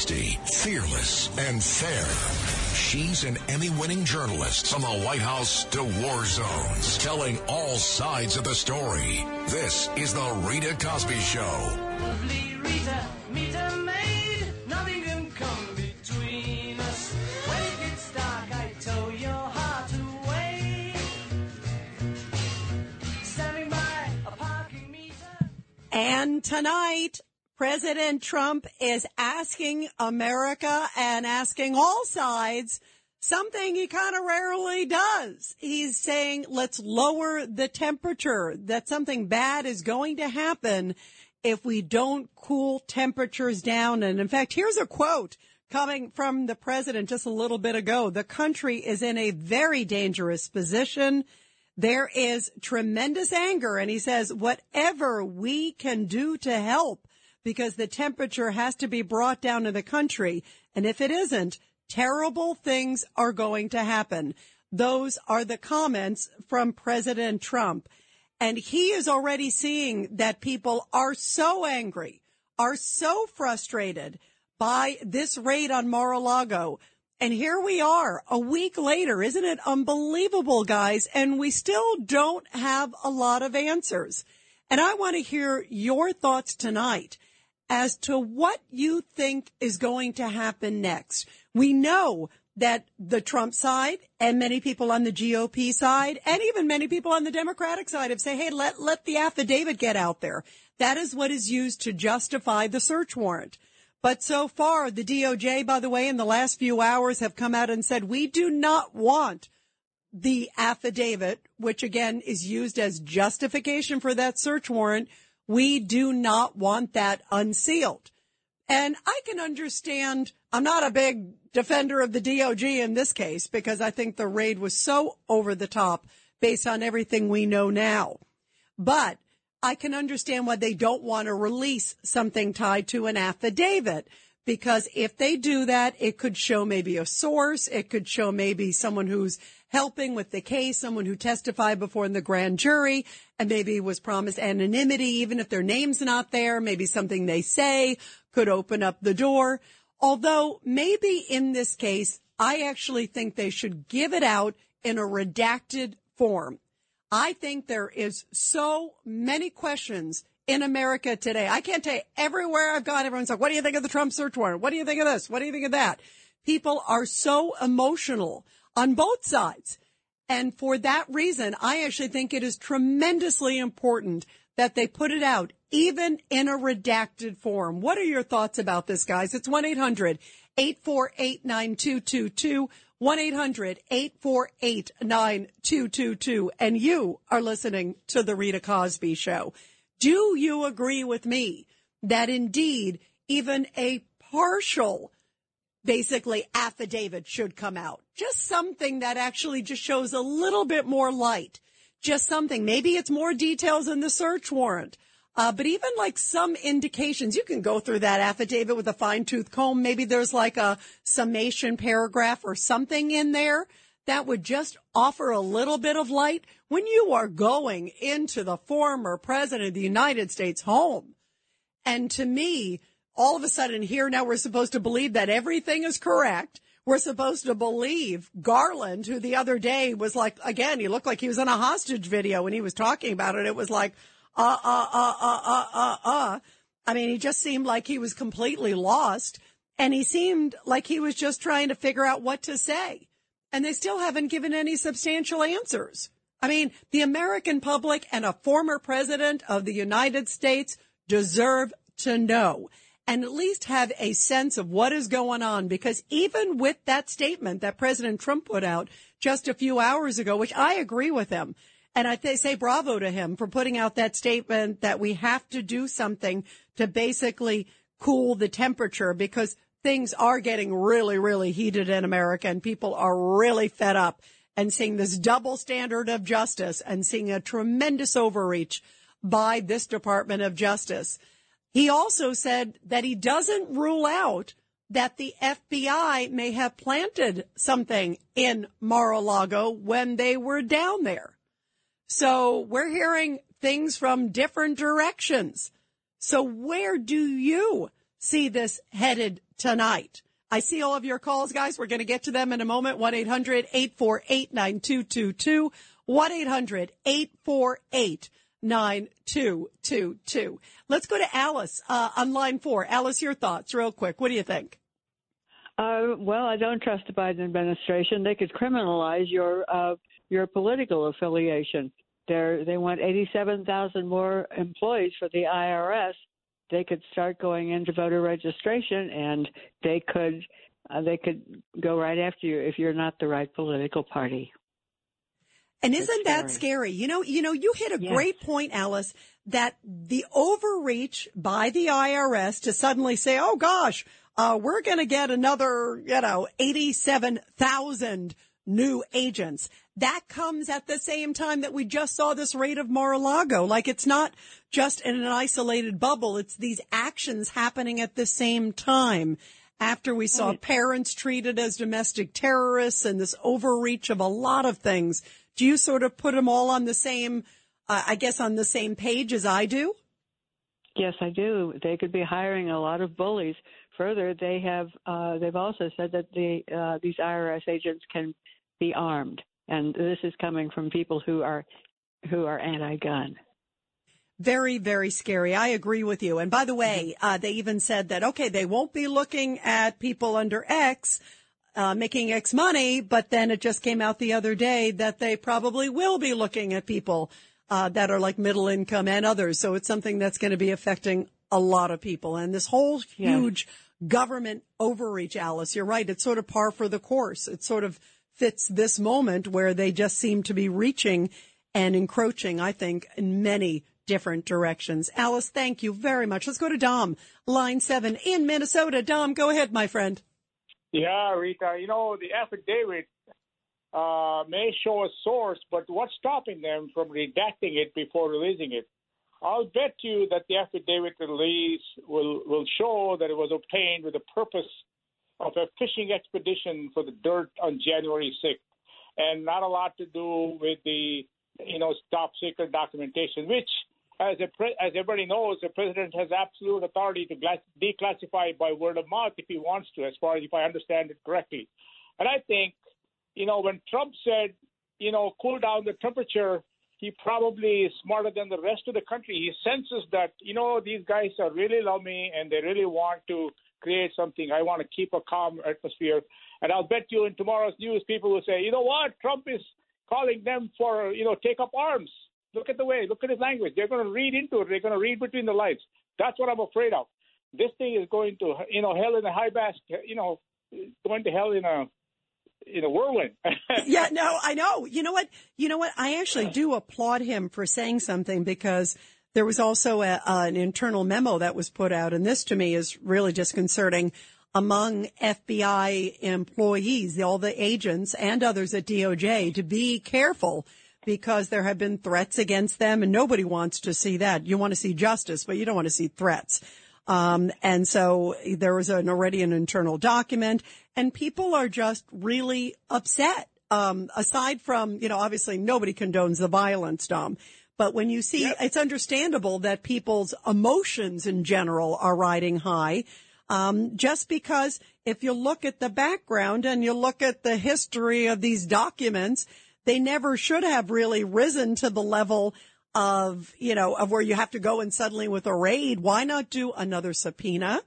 Feisty, fearless, and fair. She's an Emmy-winning journalist from the White House to war zones, telling all sides of the story. This is the Rita Cosby Show. Lovely Rita, meet a maid. Nothing can come between us. When it gets dark, I tow your heart away. Standing by a parking meter. And tonight, President Trump is asking America and asking all sides something he kind of rarely does. He's saying, let's lower the temperature, that something bad is going to happen if we don't cool temperatures down. And in fact, here's a quote coming from the president just a little bit ago. The country is in a very dangerous position. There is tremendous anger. And he says, whatever we can do to help, because the temperature has to be brought down in the country. And if it isn't, terrible things are going to happen. Those are the comments from President Trump. And he is already seeing that people are so angry, are so frustrated by this raid on Mar-a-Lago. And here we are a week later. Isn't it unbelievable, guys? And we still don't have a lot of answers. And I want to hear your thoughts tonight as to what you think is going to happen next. We know that the Trump side and many people on the GOP side and even many people on the Democratic side have said, hey, let, let the affidavit get out there. That is what is used to justify the search warrant. But so far, the DOJ, by the way, in the last few hours have come out and said, we do not want the affidavit, which again is used as justification for that search warrant. We do not want that unsealed. And I can understand, I'm not a big defender of the DOJ in this case because I think the raid was so over the top based on everything we know now. But I can understand why they don't want to release something tied to an affidavit because if they do that, it could show maybe a source. It could show maybe someone who's helping with the case, someone who testified before in the grand jury and maybe was promised anonymity, even if their name's not there, maybe something they say could open up the door. Although maybe in this case, I actually think they should give it out in a redacted form. I think there is so many questions in America today. I can't tell you everywhere I've gone, everyone's like, what do you think of the Trump search warrant? What do you think of this? What do you think of that? People are so emotional on both sides. And for that reason, I actually think it is tremendously important that they put it out, even in a redacted form. What are your thoughts about this, guys? It's 1-800-848-9222, 1-800-848-9222, and you are listening to The Rita Cosby Show. Do you agree with me that indeed even a partial basically affidavit should come out. Just something that actually just shows a little bit more light. Just something. Maybe it's more details in the search warrant. Uh, but even like some indications, you can go through that affidavit with a fine tooth comb. Maybe there's like a summation paragraph or something in there that would just offer a little bit of light when you are going into the former president of the United States home. And to me, all of a sudden here now we're supposed to believe that everything is correct. We're supposed to believe Garland, who the other day was like, again, he looked like he was in a hostage video when he was talking about it. It was like, uh, uh, uh, uh, uh, uh, uh. I mean, he just seemed like he was completely lost and he seemed like he was just trying to figure out what to say. And they still haven't given any substantial answers. I mean, the American public and a former president of the United States deserve to know and at least have a sense of what is going on. Because even with that statement that President Trump put out just a few hours ago, which I agree with him, and I th- say bravo to him for putting out that statement that we have to do something to basically cool the temperature because things are getting really, really heated in America and people are really fed up and seeing this double standard of justice and seeing a tremendous overreach by this Department of Justice. He also said that he doesn't rule out that the FBI may have planted something in Mar-a-Lago when they were down there. So we're hearing things from different directions. So where do you see this headed tonight? I see all of your calls, guys. We're going to get to them in a moment. 1-800-848-9222. 1-800-848-9222. Let's go to Alice uh, on line four. Alice, your thoughts real quick. What do you think? Uh, well, I don't trust the Biden administration. They could criminalize your uh, your political affiliation. They're, they want 87,000 more employees for the IRS. They could start going into voter registration, and they could uh, they could go right after you if you're not the right political party. And isn't that scary? You know, you know, you hit a yes. great point, Alice, that the overreach by the IRS to suddenly say, "Oh gosh, uh, we're going to get another, you know, 87,000 new agents." That comes at the same time that we just saw this raid of Mar-a-Lago. Like it's not just in an isolated bubble. It's these actions happening at the same time after we saw parents treated as domestic terrorists and this overreach of a lot of things. Do you sort of put them all on the same, uh, I guess, on the same page as I do? Yes, I do. They could be hiring a lot of bullies. Further, they have uh, they've also said that the uh, these IRS agents can be armed, and this is coming from people who are who are anti-gun. Very, very scary. I agree with you. And by the way, uh, they even said that, okay, they won't be looking at people under X, uh, making X money, but then it just came out the other day that they probably will be looking at people, uh, that are like middle income and others. So it's something that's going to be affecting a lot of people. And this whole huge yeah. government overreach, Alice, you're right. It's sort of par for the course. It sort of fits this moment where they just seem to be reaching and encroaching, I think, in many different directions. Alice, thank you very much. Let's go to Dom, line seven in Minnesota. Dom, go ahead, my friend. Yeah, Rita, you know, the affidavit uh, may show a source, but what's stopping them from redacting it before releasing it? I'll bet you that the affidavit release will, will show that it was obtained with the purpose of a fishing expedition for the dirt on January 6th, and not a lot to do with the you know top secret documentation, which as, pre- as everybody knows, the president has absolute authority to glass- declassify by word of mouth if he wants to, as far as if I understand it correctly. And I think, you know, when Trump said, you know, cool down the temperature, he probably is smarter than the rest of the country. He senses that, you know, these guys are really love me and they really want to create something. I want to keep a calm atmosphere. And I'll bet you in tomorrow's news, people will say, you know what, Trump is calling them for, you know, take up arms. Look at the way, look at his language. They're going to read into it. They're going to read between the lines. That's what I'm afraid of. This thing is going to, you know, hell in a high basket, you know, going to hell in a in a whirlwind. yeah, no, I know. You know what? You know what? I actually do applaud him for saying something because there was also a, uh, an internal memo that was put out, and this to me is really disconcerting among FBI employees, all the agents and others at DOJ to be careful because there have been threats against them and nobody wants to see that. You want to see justice, but you don't want to see threats. Um, and so there was an already an internal document and people are just really upset. Um, aside from, you know, obviously nobody condones the violence, Dom. But when you see, yep. it's understandable that people's emotions in general are riding high. Um, just because if you look at the background and you look at the history of these documents, they never should have really risen to the level of, you know, of where you have to go and suddenly with a raid. Why not do another subpoena?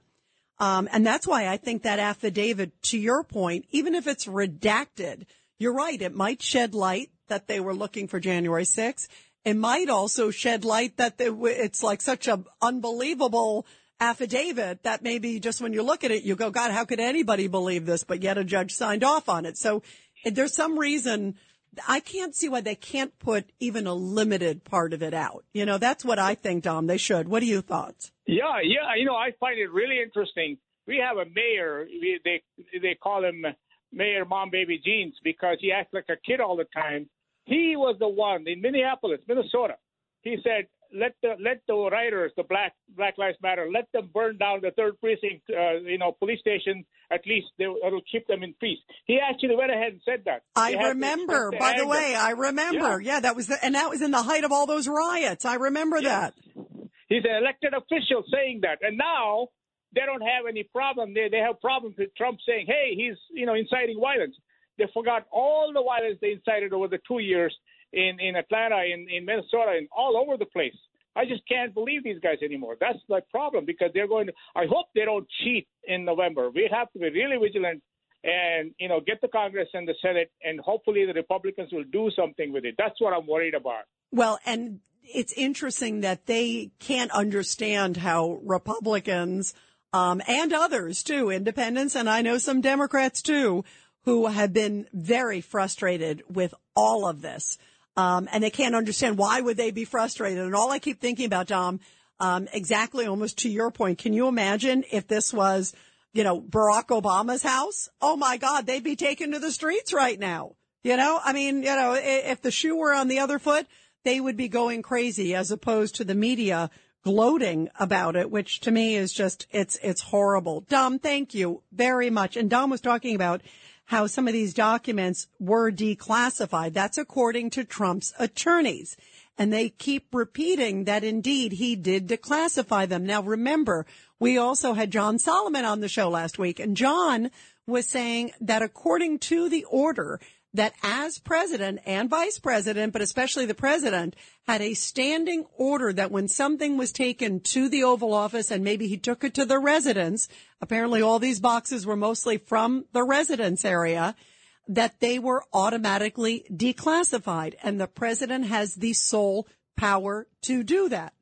Um, and that's why I think that affidavit, to your point, even if it's redacted, you're right. It might shed light that they were looking for January 6th. It might also shed light that it's like such an unbelievable affidavit that maybe just when you look at it, you go, God, how could anybody believe this? But yet a judge signed off on it. So eh, there's some reason I can't see why they can't put even a limited part of it out. You know, that's what I think, Dom. They should. What are your thoughts? Yeah, yeah. You know, I find it really interesting We have a mayor. They they call him Mayor Mom Baby Jeans because he acts like a kid all the time. He was the one in Minneapolis, Minnesota. He said, "Let the let the rioters, the Black Black Lives Matter, let them burn down the third precinct, uh, you know, police station. At least they, it'll keep them in peace." He actually went ahead and said that. I They had remember. By their the way, I remember. Yeah. that was the, and that was in the height of all those riots. I remember that. He's an elected official saying that, and now they don't have any problem. They they have problems with Trump saying, "Hey, he's you know inciting violence." They forgot all the violence they incited over the two years in in Atlanta, in in Minnesota, and all over the place. I just can't believe these guys anymore. That's my problem because they're going to. I hope they don't cheat in November. We have to be really vigilant and you know get the Congress and the Senate, and hopefully the Republicans will do something with it. That's what I'm worried about. Well, and it's interesting that they can't understand how Republicans um, and others too, independents, and I know some Democrats too, who have been very frustrated with all of this. Um, and they can't understand why would they be frustrated. And all I keep thinking about, Dom, um, exactly almost to your point, can you imagine if this was, you know, Barack Obama's house? Oh my God, they'd be taken to the streets right now. You know, I mean, you know, if the shoe were on the other foot, they would be going crazy as opposed to the media gloating about it, which to me is just, it's, it's horrible. Dom, thank you very much. And Dom was talking about how some of these documents were declassified. That's according to Trump's attorneys. And they keep repeating that indeed he did declassify them. Now remember, we also had John Solomon on the show last week and John was saying that according to the order, that as president and vice president, but especially the president, had a standing order that when something was taken to the Oval Office and maybe he took it to the residence, apparently all these boxes were mostly from the residence area, that they were automatically declassified and the president has the sole power to do that.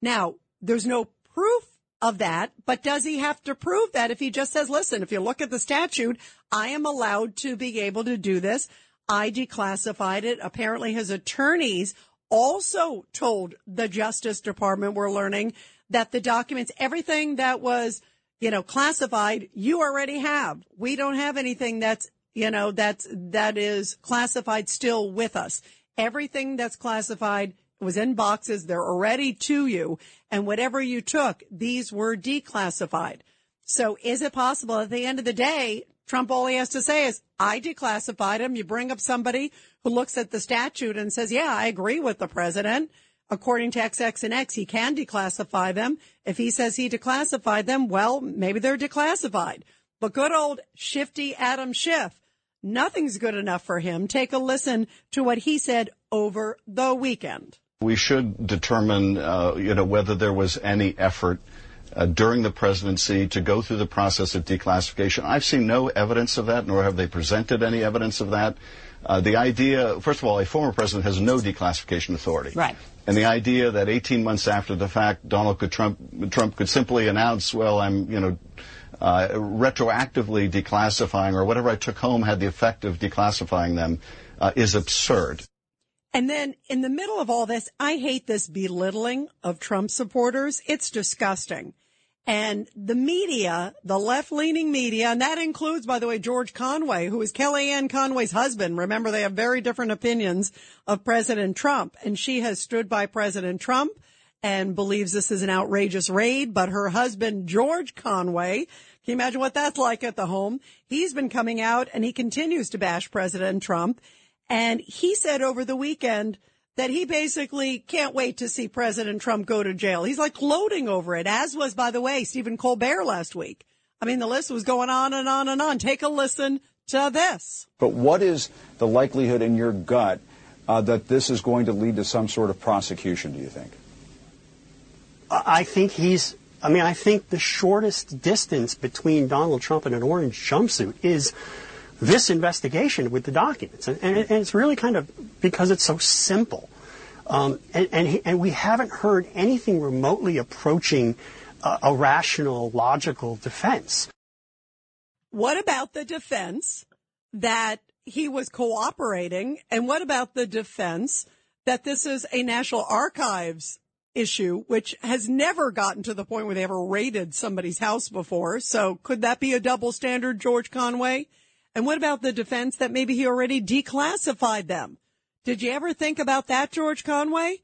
Now, there's no proof of that, but does he have to prove that if he just says, listen, if you look at the statute, I am allowed to be able to do this. I declassified it. Apparently his attorneys also told the Justice Department, we're learning that the documents, everything that was, you know, classified, you already have. We don't have anything that's, you know, that's, that is classified still with us. Everything that's classified was in boxes. They're already to you. And whatever you took, these were declassified. So is it possible at the end of the day, Trump all he has to say is, I declassified him. You bring up somebody who looks at the statute and says, yeah, I agree with the president. According to XX and X, he can declassify them. If he says he declassified them, well, maybe they're declassified. But good old shifty Adam Schiff, nothing's good enough for him. Take a listen to what he said over the weekend. We should determine, uh, you know, whether there was any effort uh, during the presidency to go through the process of declassification. I've seen no evidence of that, nor have they presented any evidence of that. Uh, the idea, first of all, a former president has no declassification authority. Right. And the idea that 18 months after the fact, Donald could Trump, Trump could simply announce, well, I'm, you know, uh, retroactively declassifying or whatever I took home had the effect of declassifying them, uh, is absurd. And then in the middle of all this, I hate this belittling of Trump supporters. It's disgusting. And the media, the left leaning media, and that includes, by the way, George Conway, who is Kellyanne Conway's husband. Remember, they have very different opinions of President Trump. And she has stood by President Trump and believes this is an outrageous raid. But her husband, George Conway, can you imagine what that's like at the home? He's been coming out and he continues to bash President Trump. And he said over the weekend that he basically can't wait to see President Trump go to jail. He's like gloating over it, as was, by the way, Stephen Colbert last week. I mean, the list was going on and on and on. Take a listen to this. But what is the likelihood in your gut uh, that this is going to lead to some sort of prosecution, do you think? I think he's. I mean, I think the shortest distance between Donald Trump and an orange jumpsuit is this investigation with the documents, and, and, and it's really kind of because it's so simple, um, and and, he, and we haven't heard anything remotely approaching a rational, logical defense. What about the defense that he was cooperating? And what about the defense that this is a National Archives issue, which has never gotten to the point where they ever raided somebody's house before. So could that be a double standard, George Conway? And what about the defense that maybe he already declassified them? Did you ever think about that, George Conway?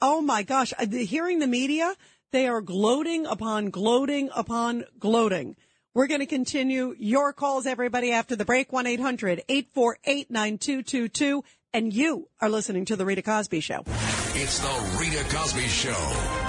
Oh my gosh. Uh, Hearing the media, they are gloating upon gloating upon gloating. We're going to continue your calls, everybody, after the break. 1-800-848-9222. And you are listening to the Rita Cosby Show. It's the Rita Cosby Show.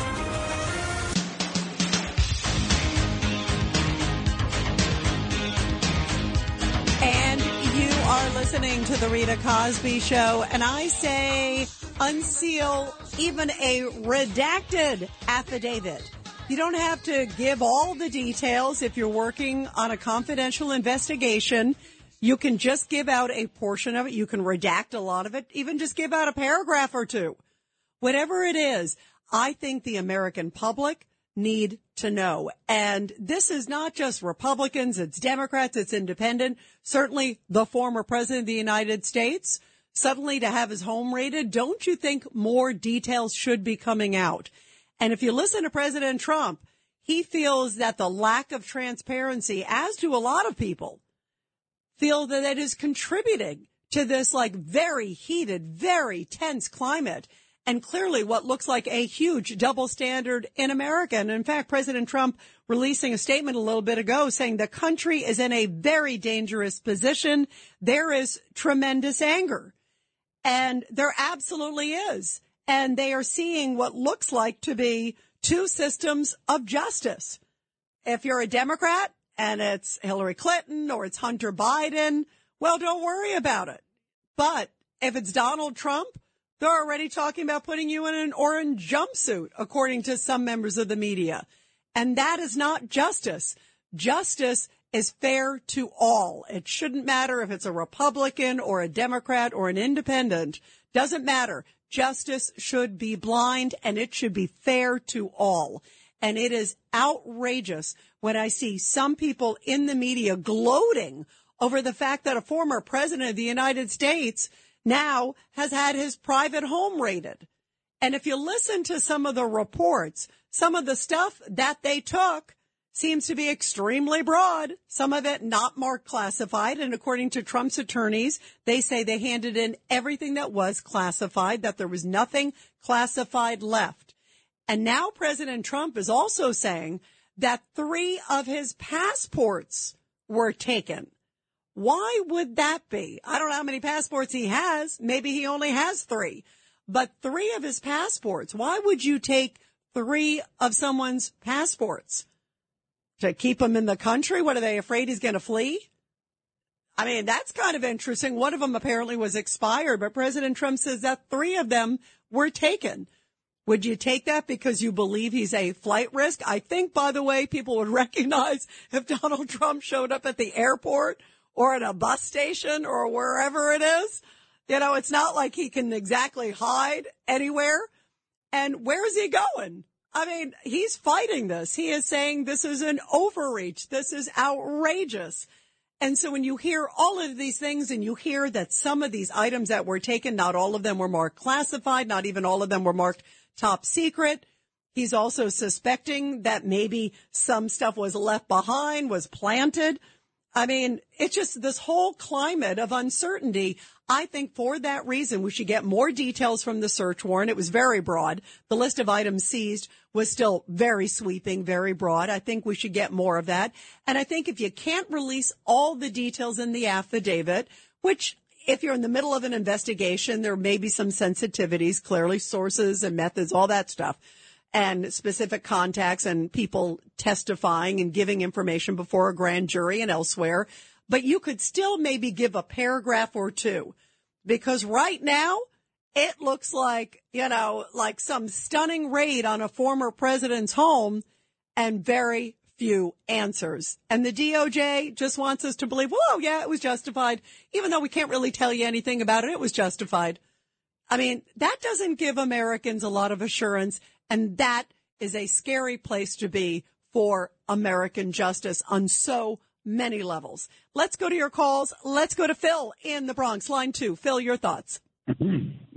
Listening to the Rita Cosby Show. And I say unseal even a redacted affidavit. You don't have to give all the details if you're working on a confidential investigation. You can just give out a portion of it. You can redact a lot of it, even just give out a paragraph or two. Whatever it is, I think the American public need to know. And this is not just Republicans, it's Democrats, it's independent. Certainly the former president of the United States, suddenly to have his home raided, don't you think more details should be coming out? And if you listen to President Trump, he feels that the lack of transparency, as do a lot of people, feel that it is contributing to this like very heated, very tense climate. And clearly what looks like a huge double standard in America. And in fact, President Trump releasing a statement a little bit ago saying the country is in a very dangerous position. There is tremendous anger. And there absolutely is. And they are seeing what looks like to be two systems of justice. If you're a Democrat and it's Hillary Clinton or it's Hunter Biden, well, don't worry about it. But if it's Donald Trump, they're already talking about putting you in an orange jumpsuit, according to some members of the media. And that is not justice. Justice is fair to all. It shouldn't matter if it's a Republican or a Democrat or an independent. Doesn't matter. Justice should be blind and it should be fair to all. And it is outrageous when I see some people in the media gloating over the fact that a former president of the United States now has had his private home raided. And if you listen to some of the reports, some of the stuff that they took seems to be extremely broad. Some of it not marked classified. And according to Trump's attorneys, they say they handed in everything that was classified, that there was nothing classified left. And now President Trump is also saying that three of his passports were taken. Why would that be? I don't know how many passports he has. Maybe he only has three, but three of his passports. Why would you take three of someone's passports? To keep him in the country? What are they afraid he's going to flee? I mean, that's kind of interesting. One of them apparently was expired, but President Trump says that three of them were taken. Would you take that because you believe he's a flight risk? I think, by the way, people would recognize if Donald Trump showed up at the airport or at a bus station or wherever it is. You know, it's not like he can exactly hide anywhere. And where is he going? I mean, he's fighting this. He is saying this is an overreach. This is outrageous. And so when you hear all of these things and you hear that some of these items that were taken, not all of them were marked classified, not even all of them were marked top secret. He's also suspecting that maybe some stuff was left behind, was planted. I mean, it's just this whole climate of uncertainty. I think for that reason, we should get more details from the search warrant. It was very broad. The list of items seized was still very sweeping, very broad. I think we should get more of that. And I think if you can't release all the details in the affidavit, which if you're in the middle of an investigation, there may be some sensitivities, clearly sources and methods, all that stuff and specific contacts and people testifying and giving information before a grand jury and elsewhere. But you could still maybe give a paragraph or two because right now it looks like, you know, like some stunning raid on a former president's home and very few answers. And the DOJ just wants us to believe, whoa, yeah, it was justified. Even though we can't really tell you anything about it, it was justified. I mean, that doesn't give Americans a lot of assurance. And that is a scary place to be for American justice on so many levels. Let's go to your calls. Let's go to Phil in the Bronx, line two. Phil, your thoughts.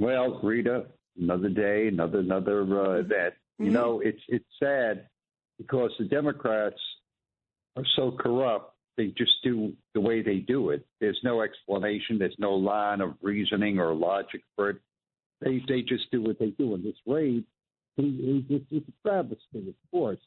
Well, Rita, another day, another another uh, event. You know, it's it's sad because the Democrats are so corrupt. They just do the way they do it. There's no explanation. There's no line of reasoning or logic for it. They they just do what they do. In this raid, it's, a travesty, of course.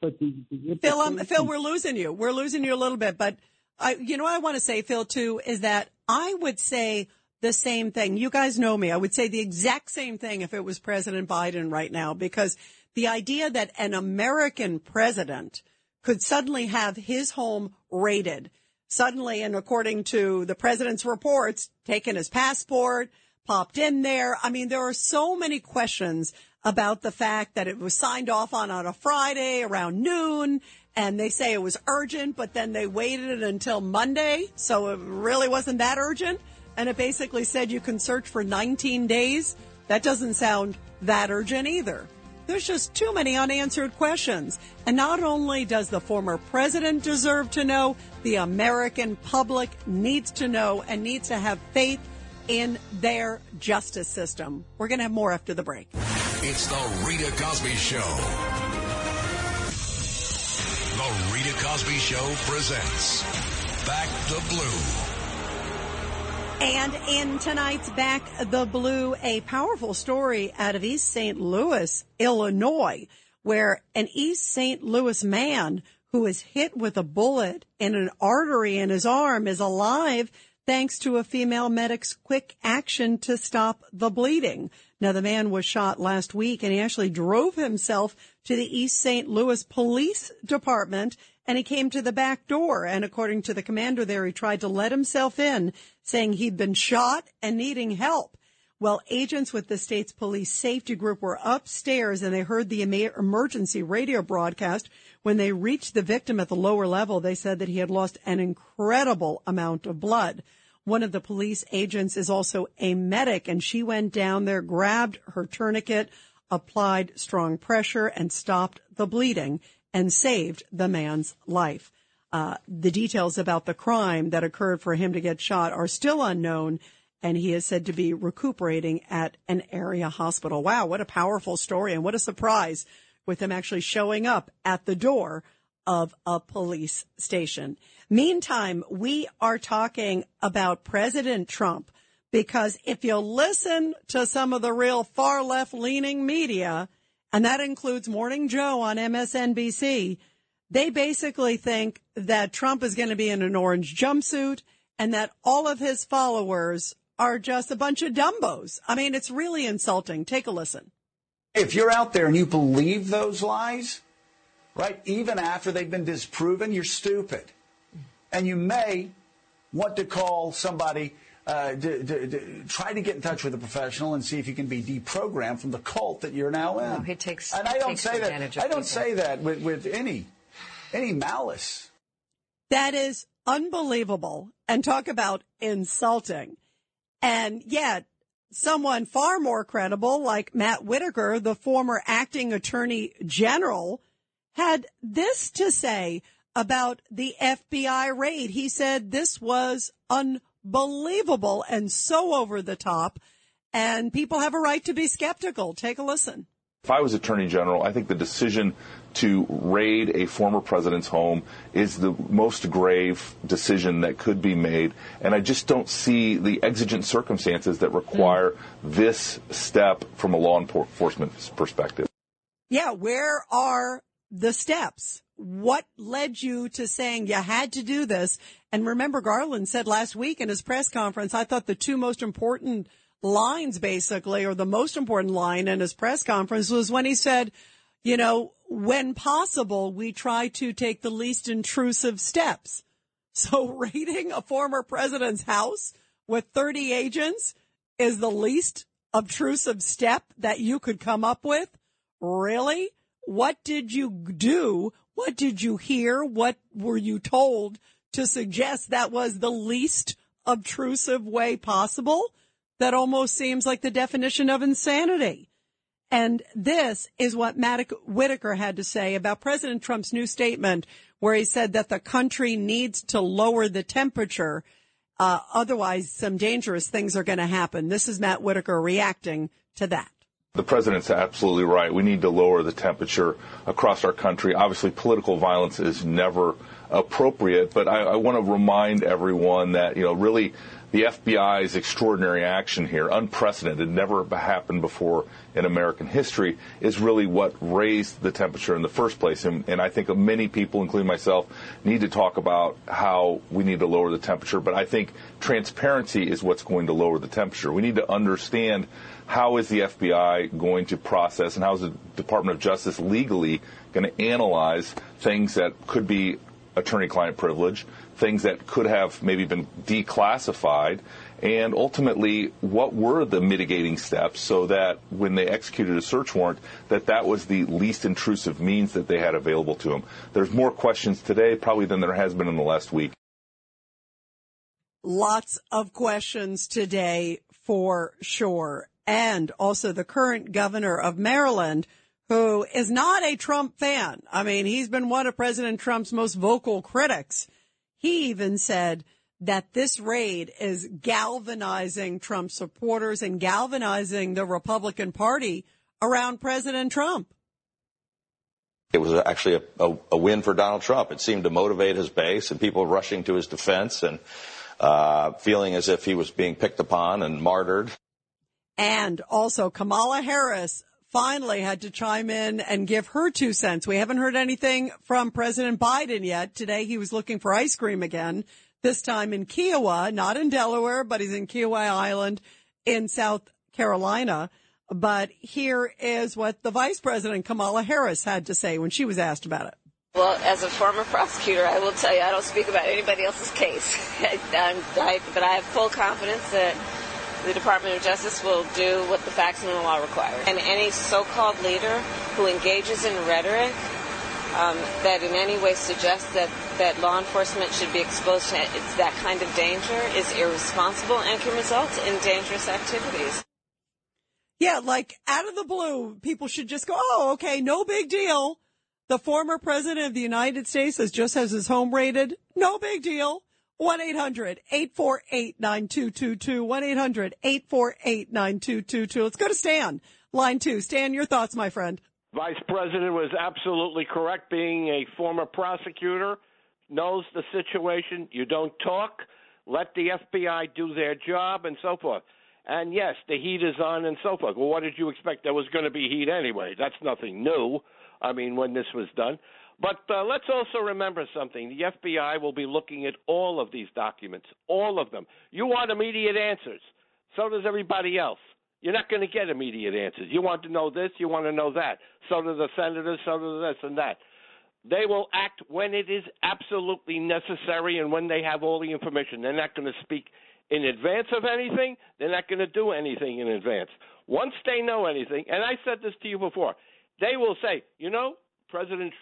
But, the, the Phil, um, Phil, we're losing you. We're losing you a little bit, but I, you know, I want to say, Phil, too, is that I would say the same thing. You guys know me. I would say the exact same thing if it was President Biden right now, because the idea that an American president could suddenly have his home raided, suddenly, and according to the president's reports, taken his passport, popped in there. I mean, there are so many questions about the fact that it was signed off on on a Friday around noon and they say it was urgent, but then they waited until Monday. So it really wasn't that urgent. And it basically said you can search for 19 days. That doesn't sound that urgent either. There's just too many unanswered questions. And not only does the former president deserve to know, the American public needs to know and needs to have faith in their justice system. We're going to have more after the break. It's the Rita Cosby Show. The Rita Cosby Show presents Back the Blue. And in tonight's Back the Blue, a powerful story out of East St. Louis, Illinois, where an East St. Louis man who was hit with a bullet in an artery in his arm is alive thanks to a female medic's quick action to stop the bleeding. Now, the man was shot last week and he actually drove himself to the East St. Louis Police Department and he came to the back door. And according to the commander there, he tried to let himself in, saying he'd been shot and needing help. Well, agents with the state's police safety group were upstairs and they heard the emergency radio broadcast. When they reached the victim at the lower level, they said that he had lost an incredible amount of blood. One of the police agents is also a medic and she went down there, grabbed her tourniquet, applied strong pressure and stopped the bleeding and saved the man's life. Uh, the details about the crime that occurred for him to get shot are still unknown, and he is said to be recuperating at an area hospital. Wow, what a powerful story, and what a surprise with him actually showing up at the door of a police station. Meantime, we are talking about President Trump because if you listen to some of the real far left leaning media, and that includes Morning Joe on MSNBC, they basically think that Trump is going to be in an orange jumpsuit and that all of his followers are just a bunch of dumbos. I mean, it's really insulting. Take a listen. If you're out there and you believe those lies, right, even after they've been disproven, you're stupid. And you may want to call somebody, uh, d- d- d- try to get in touch with a professional and see if you can be deprogrammed from the cult that you're now in. No, he takes- and I don't takes say that. I don't people. say that with, with any any malice. That is unbelievable. And talk about insulting. And yet, someone far more credible, like Matt Whitaker, the former acting attorney general, had this to say about the FBI raid. He said this was unbelievable and so over the top, and people have a right to be skeptical. Take a listen. If I was Attorney General, I think the decision to raid a former president's home is the most grave decision that could be made. And I just don't see the exigent circumstances that require this step from a law enforcement perspective. Yeah, where are the steps? What led you to saying you had to do this? And remember, Garland said last week in his press conference, I thought the two most important lines basically, or the most important line in his press conference was when he said, you know, when possible, we try to take the least intrusive steps. So raiding a former president's house with 30 agents is the least obtrusive step that you could come up with? Really? What did you do? What did you hear? What were you told to suggest that was the least obtrusive way possible? That almost seems like the definition of insanity. And this is what Matt Whitaker had to say about President Trump's new statement, where he said that the country needs to lower the temperature. Uh, otherwise, some dangerous things are going to happen. This is Matt Whitaker reacting to that. The president's absolutely right. We need to lower the temperature across our country. Obviously, political violence is never appropriate, but I, I want to remind everyone that, you know, really the FBI's extraordinary action here, unprecedented, never happened before in American history, is really what raised the temperature in the first place. And, and, I think many people, including myself, need to talk about how we need to lower the temperature. But I think transparency is what's going to lower the temperature. We need to understand how is the FBI going to process and how is the Department of Justice legally going to analyze things that could be attorney-client privilege, things that could have maybe been declassified, and ultimately, what were the mitigating steps so that when they executed a search warrant, that that was the least intrusive means that they had available to them. There's more questions today probably than there has been in the last week. Lots of questions today for sure. And also the current governor of Maryland, who is not a Trump fan. I mean, he's been one of President Trump's most vocal critics. He even said that this raid is galvanizing Trump supporters and galvanizing the Republican Party around President Trump. It was actually a, a, a win for Donald Trump. It seemed to motivate his base and people rushing to his defense and uh, feeling as if he was being picked upon and martyred. And also Kamala Harris finally had to chime in and give her two cents. We haven't heard anything from President Biden yet. Today he was looking for ice cream again, this time in Kiawah, not in Delaware, but he's in Kiawah Island in South Carolina. But here is what the Vice President Kamala Harris had to say when she was asked about it. Well, as a former prosecutor, I will tell you I don't speak about anybody else's case. I, I, but I have full confidence that the Department of Justice will do what the facts and the law require. And any so-called leader who engages in rhetoric um, that in any way suggests that, that law enforcement should be exposed to that kind of danger is irresponsible and can result in dangerous activities. Yeah, like out of the blue, people should just go, oh, okay, no big deal. The former president of the United States has just has his home raided. No big deal. 1-800-848-9222. 1-800-848-9222. Let's go to Stan. Line two. Stan, your thoughts, my friend. Vice President was absolutely correct. Being a former prosecutor, knows the situation. You don't talk. Let the FBI do their job and so forth. And yes, the heat is on and so forth. Well, what did you expect? There was going to be heat anyway. That's nothing new. I mean, when this was done. But uh, let's also remember something. The FBI will be looking at all of these documents, all of them. You want immediate answers. So does everybody else. You're not going to get immediate answers. You want to know this, you want to know that. So do the senators, so do this and that. They will act when it is absolutely necessary and when they have all the information. They're not going to speak in advance of anything. They're not going to do anything in advance. Once they know anything, and I said this to you before, they will say, you know, President,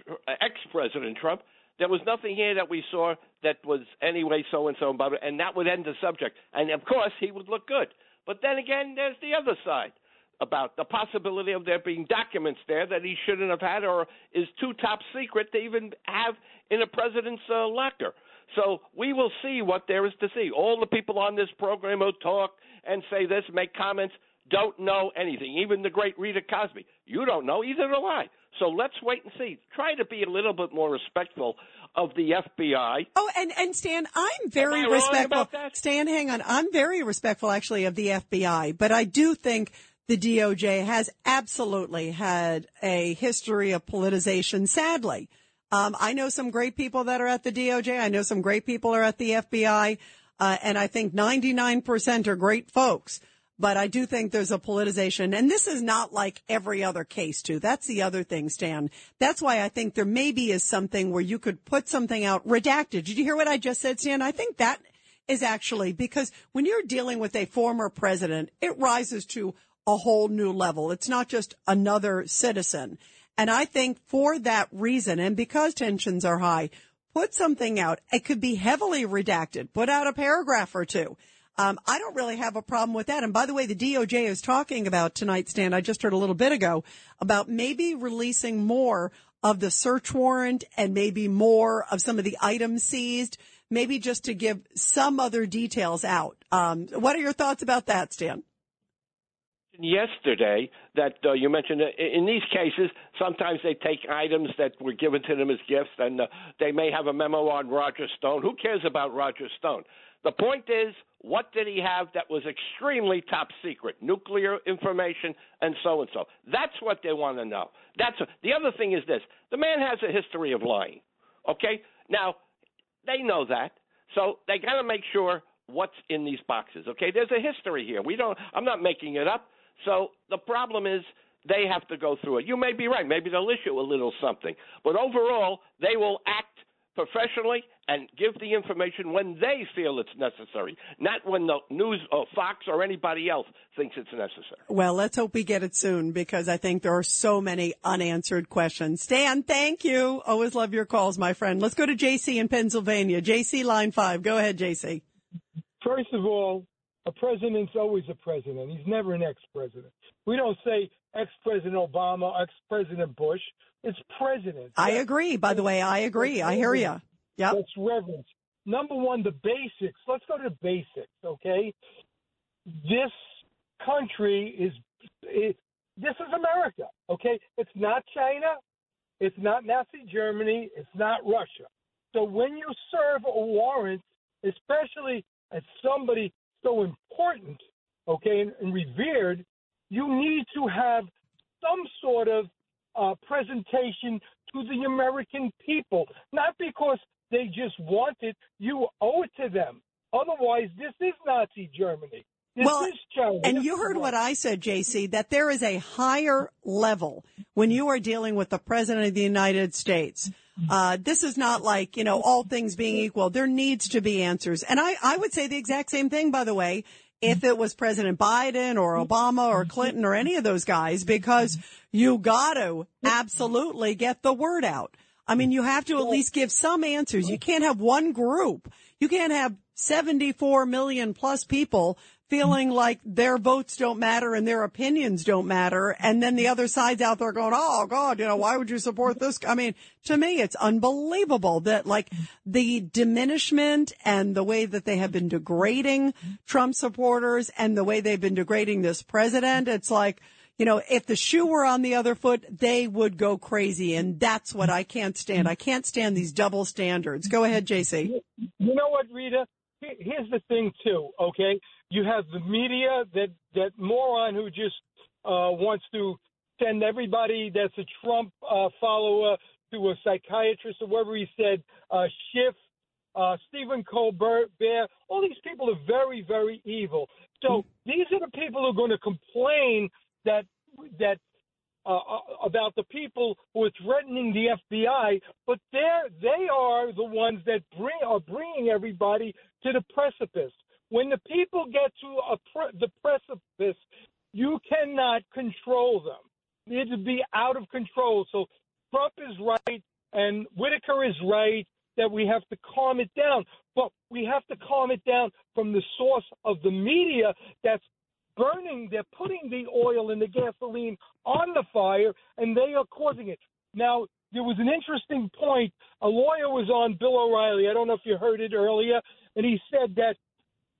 ex-President Trump, there was nothing here that we saw that was anyway so and so about it, and that would end the subject. And of course, he would look good. But then again, there's the other side about the possibility of there being documents there that he shouldn't have had or is too top secret to even have in a president's uh, locker. So we will see what there is to see. All the people on this program will talk and say this, make comments, don't know anything. Even the great Rita Cosby. You don't know, either do I. So let's wait and see. Try to be a little bit more respectful of the FBI. Oh, and, and Stan, I'm very respectful. Stan, hang on. I'm very respectful actually of the FBI, but I do think the DOJ has absolutely had a history of politicization, sadly. Um, I know some great people that are at the DOJ. I know some great people are at the FBI. Uh, and I think 99% are great folks but I do think there's a politicization. And this is not like every other case, too. That's the other thing, Stan. That's why I think there maybe is something where you could put something out redacted. Did you hear what I just said, Stan? I think that is actually because when you're dealing with a former president, it rises to a whole new level. It's not just another citizen. And I think for that reason, and because tensions are high, put something out. It could be heavily redacted. Put out a paragraph or two um, I don't really have a problem with that. And by the way, the DOJ is talking about tonight, Stan. I just heard a little bit ago about maybe releasing more of the search warrant and maybe more of some of the items seized, maybe just to give some other details out. Um, what are your thoughts about that, Stan? yesterday that uh, you mentioned uh, in these cases sometimes they take items that were given to them as gifts and uh, they may have a memo on Roger Stone who cares about Roger Stone the point is what did he have that was extremely top secret? Nuclear information and so and so. That's what they want to know. That's the other thing is this. The man has a history of lying okay? Now they know that. So they got to make sure what's in these boxes okay? There's a history here. We don't i'm not making it up. So the problem is they have to go through it. You may be right. Maybe they'll issue a little something. But overall, they will act professionally and give the information when they feel it's necessary, not when the news or Fox or anybody else thinks it's necessary. Well, let's hope we get it soon because I think there are so many unanswered questions. Stan, thank you. Always love your calls, my friend. Let's go to JC in Pennsylvania. JC, line five. Go ahead, JC. First of all, a president's always a president. He's never an ex-president. We don't say ex-president Obama, ex-president Bush. It's president. I agree. By the way, I agree. I hear you. Yeah. That's reverence. Number one, the basics. Let's go to the basics, okay? This country is it, this is America, okay? It's not China, it's not Nazi Germany, it's not Russia. So when you serve a warrant, especially as somebody so important, okay, and, and revered, you need to have some sort of uh, presentation to the American people, not because they just want it. You owe it to them. Otherwise, this is Nazi Germany. This well, and you heard what I said, JC, that there is a higher level when you are dealing with the president of the United States. Uh, this is not like, you know, all things being equal. There needs to be answers. And I, I would say the exact same thing, by the way, if it was President Biden or mm-hmm. Obama or mm-hmm. Clinton or any of those guys, mm-hmm. because you got to absolutely get the word out. I mean, you have to at least give some answers. You can't have one group. You can't have 74 million plus people feeling like their votes don't matter and their opinions don't matter. And then the other side's out there going, Oh God, you know, why would you support this? I mean, to me, it's unbelievable that like the diminishment and the way that they have been degrading Trump supporters and the way they've been degrading this president. It's like, you know, if the shoe were on the other foot, they would go crazy. And that's what I can't stand. I can't stand these double standards. Go ahead, JC. You know what, Rita? Here- Here's the thing, too. Okay, you have the media that that moron who just uh, wants to send everybody that's a Trump uh, follower to a psychiatrist or wherever he said uh, Schiff, uh, Stephen Colbert, Bear. All these people are very, very evil. So these are the people who are going to complain that that uh, about the people who are threatening the FBI, but they're they are the ones that bring are bringing everybody to the precipice. When the people get to pre- the precipice, you cannot control them. It'd be out of control. So Trump is right, and Whitaker is right that we have to calm it down. But we have to calm it down from the source of the media that's burning, they're putting the oil and the gasoline on the fire, and they are causing it. Now, there was an interesting point. A lawyer was on Bill O'Reilly. I don't know if you heard it earlier, and he said that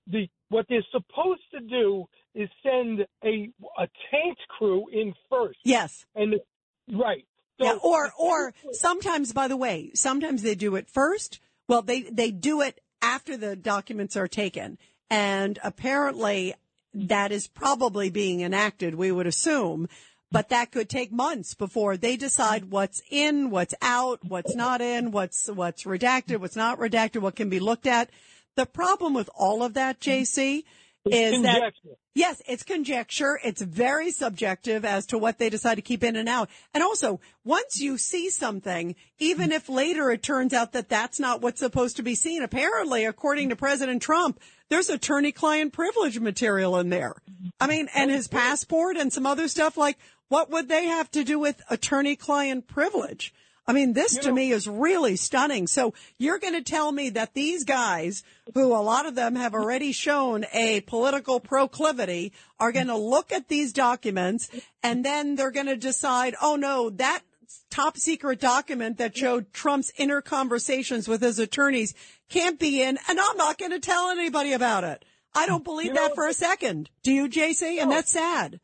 the what they're supposed to do is send a a taint crew in first. Yes. And the, right. So yeah, or or sometimes, by the way, sometimes they do it first. Well, they they do it after the documents are taken, and apparently that is probably being enacted. We would assume, but that could take months before they decide what's in, what's out, what's not in, what's what's redacted, what's not redacted, what can be looked at. The problem with all of that, JC, is that yes, it's conjecture. It's very subjective as to what they decide to keep in and out. And also, once you see something, even if later it turns out that that's not what's supposed to be seen, apparently, according to President Trump, there's attorney-client privilege material in there. I mean, and his passport and some other stuff. Like, what would they have to do with attorney-client privilege? I mean, this to me is really stunning. So you're going to tell me that these guys, who a lot of them have already shown a political proclivity, are going to look at these documents and then they're going to decide, oh no, that top secret document that showed Trump's inner conversations with his attorneys can't be in and I'm not going to tell anybody about it. I don't believe that for a second. Do you, JC? And that's sad.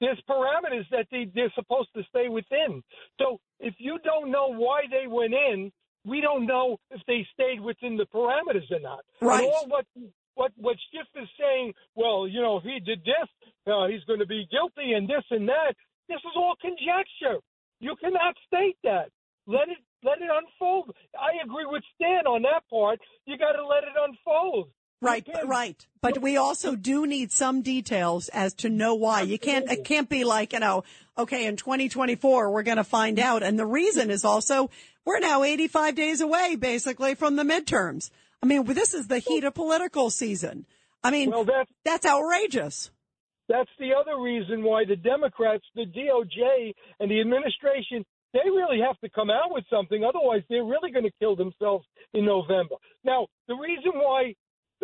There's parameters that they, they're supposed to stay within. So if you don't know why they went in, we don't know if they stayed within the parameters or not. Right. And all what what what Schiff is saying, well, you know, if he did this, uh, he's going to be guilty and this and that. This is all conjecture. You cannot state that. Let it let it unfold. I agree with Stan on that part. You got to let it unfold. Right, right. But we also do need some details as to know why. You can't, it can't be like, you know, okay, in 2024, we're going to find out. And the reason is also, we're now 85 days away, basically, from the midterms. I mean, this is the heat of political season. I mean, Well, that's that's outrageous. That's the other reason why the Democrats, the DOJ, and the administration, they really have to come out with something. Otherwise, they're really going to kill themselves in November. Now, the reason why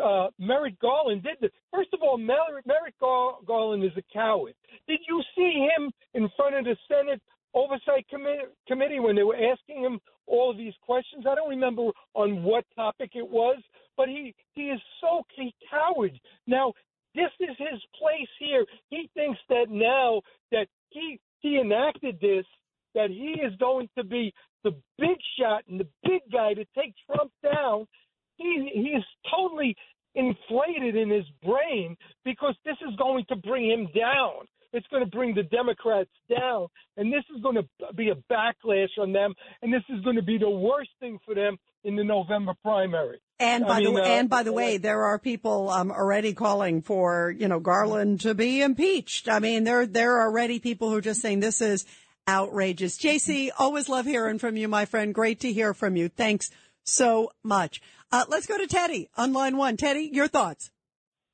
uh, Merrick Garland did this, first of all, Merrick, Merrick Gar- Garland is a coward. Did you see him in front of the Senate Oversight Committee, committee when they were asking him all of these questions? I don't remember on what topic it was, but he, he is so he coward. Now, this is his place here. He thinks that now that he he enacted this, that he is going to be the big shot and the big guy to take Trump down. He he is totally inflated in his brain because this is going to bring him down. It's going to bring the Democrats down, and this is going to be a backlash on them, and this is going to be the worst thing for them in the November primary. And I by mean, the uh, and by the way, there are people um, already calling for you know Garland to be impeached. I mean, there there are already people who are just saying this is outrageous. JC, always love hearing from you, my friend. Great to hear from you. Thanks so much. Uh, let's go to Teddy on line one. Teddy, your thoughts?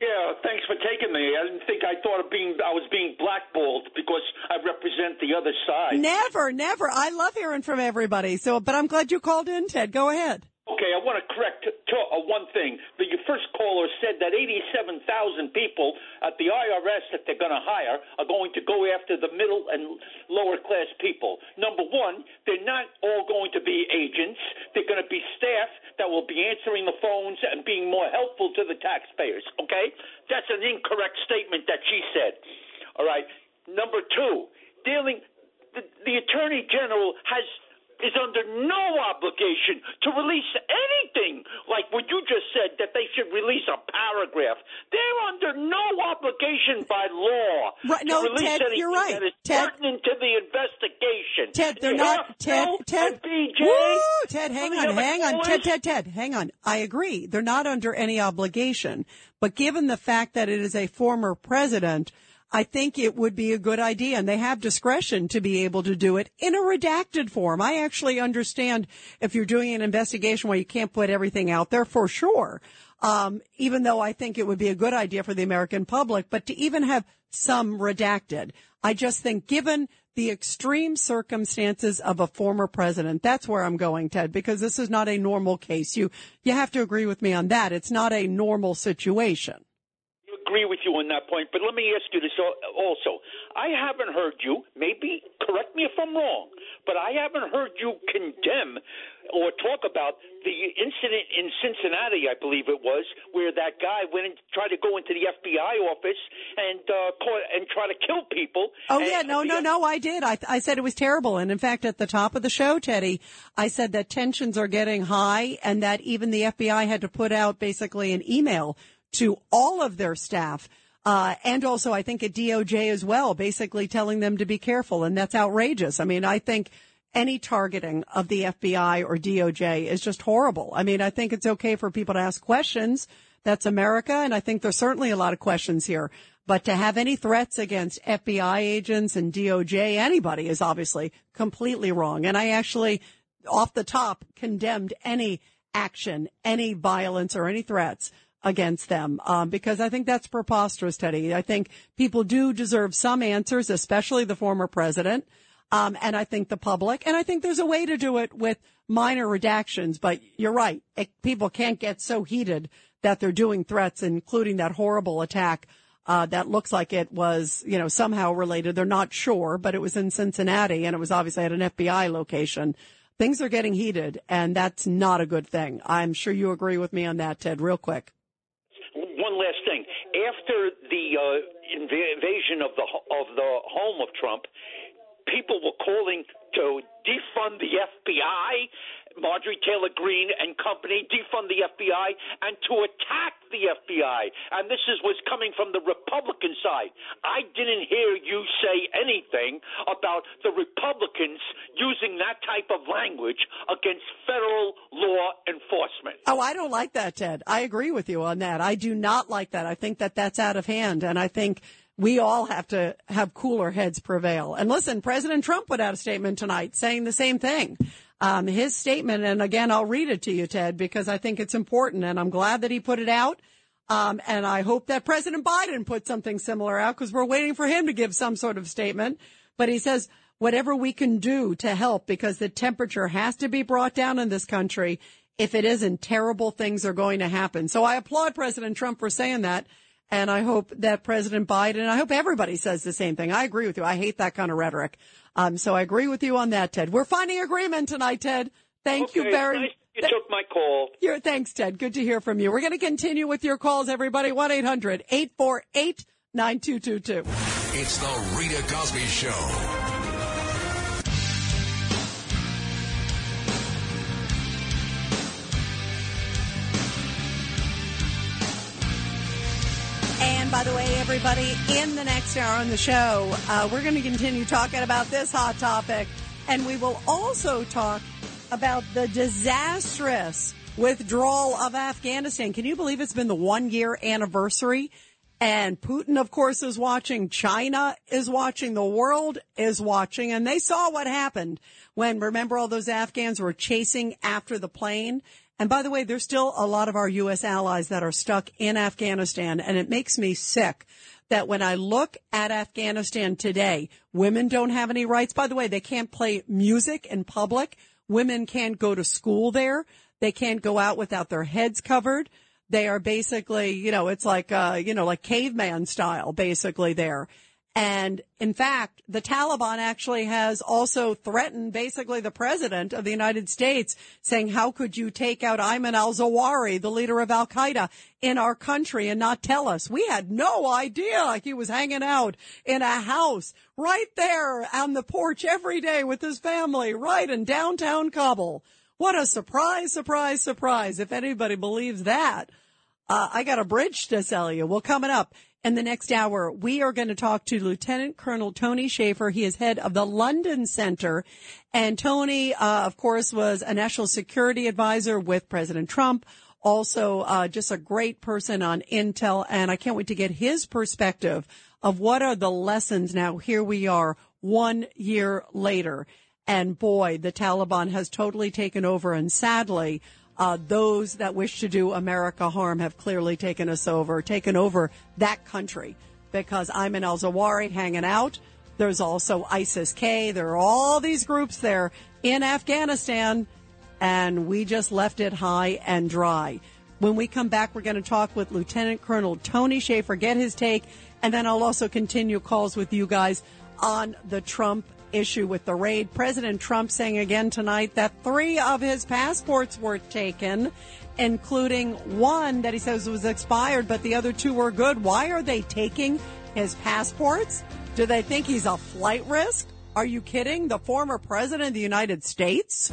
Yeah, thanks for taking me. I didn't think I thought of being I was being blackballed because I represent the other side. Never, never. I love hearing from everybody. So, but I'm glad you called in, Ted. Go ahead. Okay, I want to correct uh, one thing. The, your first caller said that 87,000 people at the IRS that they're going to hire are going to go after the middle and lower class people. Number one, they're not all going to be agents. They're going to be staff that will be answering the phones and being more helpful to the taxpayers. Okay, that's an incorrect statement that she said. All right. Number two, dealing the, the attorney general has is under no obligation to release anything like what you just said that they should release a paragraph. They're under no obligation by law Right, no, to release Ted, anything you're right. that is Ted- pertinent to the investigation. Ted, they're You not. Ted, Ted, BJ. Woo, Ted, hang on, hang on. Ted, Ted, Ted, hang on. I agree. They're not under any obligation, but given the fact that it is a former president, I think it would be a good idea, and they have discretion to be able to do it in a redacted form. I actually understand if you're doing an investigation where you can't put everything out there for sure. Um, even though I think it would be a good idea for the American public, but to even have some redacted, I just think given the extreme circumstances of a former president, that's where I'm going, Ted, because this is not a normal case. You, you have to agree with me on that. It's not a normal situation. Agree with you on that point, but let me ask you this also. I haven't heard you, maybe correct me if I'm wrong, but I haven't heard you condemn or talk about the incident in Cincinnati, I believe it was, where that guy went and tried to go into the FBI office and uh, caught, and try to kill people. Oh yeah, no, no, no, I did. I, I said it was terrible. And in fact, at the top of the show, Teddy, I said that tensions are getting high and that even the FBI had to put out basically an email to all of their staff. Uh, and also I think at DOJ as well, basically telling them to be careful. And that's outrageous. I mean, I think any targeting of the FBI or DOJ is just horrible. I mean, I think it's okay for people to ask questions. That's America. And I think there's certainly a lot of questions here. But to have any threats against FBI agents and DOJ, anybody is obviously completely wrong. And I actually, off the top, condemned any action, any violence or any threats against them um, because I think that's preposterous, Teddy. I think people do deserve some answers, especially the former president. Um, and I think the public, and I think there's a way to do it with minor redactions, but you're right. It, people can't get so heated that they're doing threats, including that horrible attack, uh, that looks like it was, you know, somehow related. They're not sure, but it was in Cincinnati and it was obviously at an FBI location. Things are getting heated and that's not a good thing. I'm sure you agree with me on that, Ted, real quick. One last thing. After the uh, inv- invasion of the of the home of Trump, people were calling to defund the FBI. Marjorie Taylor Greene and company defund the FBI and to attack the FBI. And this is was coming from the Republican side. I didn't hear you say anything about the Republicans using that type of language against federal law enforcement. Oh, I don't like that, Ted. I agree with you on that. I do not like that. I think that that's out of hand. And I think we all have to have cooler heads prevail. And listen, President Trump put out a statement tonight saying the same thing. Um, his statement, and again, I'll read it to you, Ted, because I think it's important and I'm glad that he put it out. Um, and I hope that President Biden put something similar out because we're waiting for him to give some sort of statement. But he says, whatever we can do to help because the temperature has to be brought down in this country. If it isn't, terrible things are going to happen. So I applaud President Trump for saying that. And I hope that President Biden, I hope everybody says the same thing. I agree with you. I hate that kind of rhetoric. Um, so I agree with you on that, Ted. We're finding agreement tonight, Ted. Thank you Okay, very nice you took my call. You're, thanks, Ted. Good to hear from you. We're going to continue with your calls, everybody. 1-800-848-9222. It's the Rita Cosby Show. By the way, everybody, in the next hour on the show, uh, we're going to continue talking about this hot topic. And we will also talk about the disastrous withdrawal of Afghanistan. Can you believe it's been the one year anniversary? And Putin, of course, is watching. China is watching. The world is watching. And they saw what happened when, remember, all those Afghans were chasing after the plane. And by the way, there's still a lot of our U.S. allies that are stuck in Afghanistan. And it makes me sick that when I look at Afghanistan today, women don't have any rights. By the way, they can't play music in public. Women can't go to school there. They can't go out without their heads covered. They are basically, you know, it's like, uh, you know, like caveman style basically there. And in fact, the Taliban actually has also threatened basically the president of the United States saying, how could you take out Ayman al-Zawahiri, the leader of al-Qaeda in our country and not tell us? We had no idea like he was hanging out in a house right there on the porch every day with his family right in downtown Kabul. What a surprise, surprise, surprise. If anybody believes that, uh, I got a bridge to sell you. Well, coming up in the next hour, we are going to talk to Lieutenant Colonel Tony Shaffer. He is head of the London Center. And Tony, uh, of course, was a national security advisor with President Trump. Also, uh, just a great person on intel. And I can't wait to get his perspective of what are the lessons now. Here we are one year later. And boy, the Taliban has totally taken over. And sadly, uh, those that wish to do America harm have clearly taken us over, taken over that country because Ayman al-Zawahiri hanging out. There's also ISIS-K. There are all these groups there in Afghanistan and we just left it high and dry. When we come back, we're going to talk with Lieutenant Colonel Tony Shaffer, get his take, and then I'll also continue calls with you guys on the Trump issue with the raid. President Trump saying again tonight that three of his passports were taken, including one that he says was expired, but the other two were good. Why are they taking his passports? Do they think he's a flight risk? Are you kidding? The former president of the United States?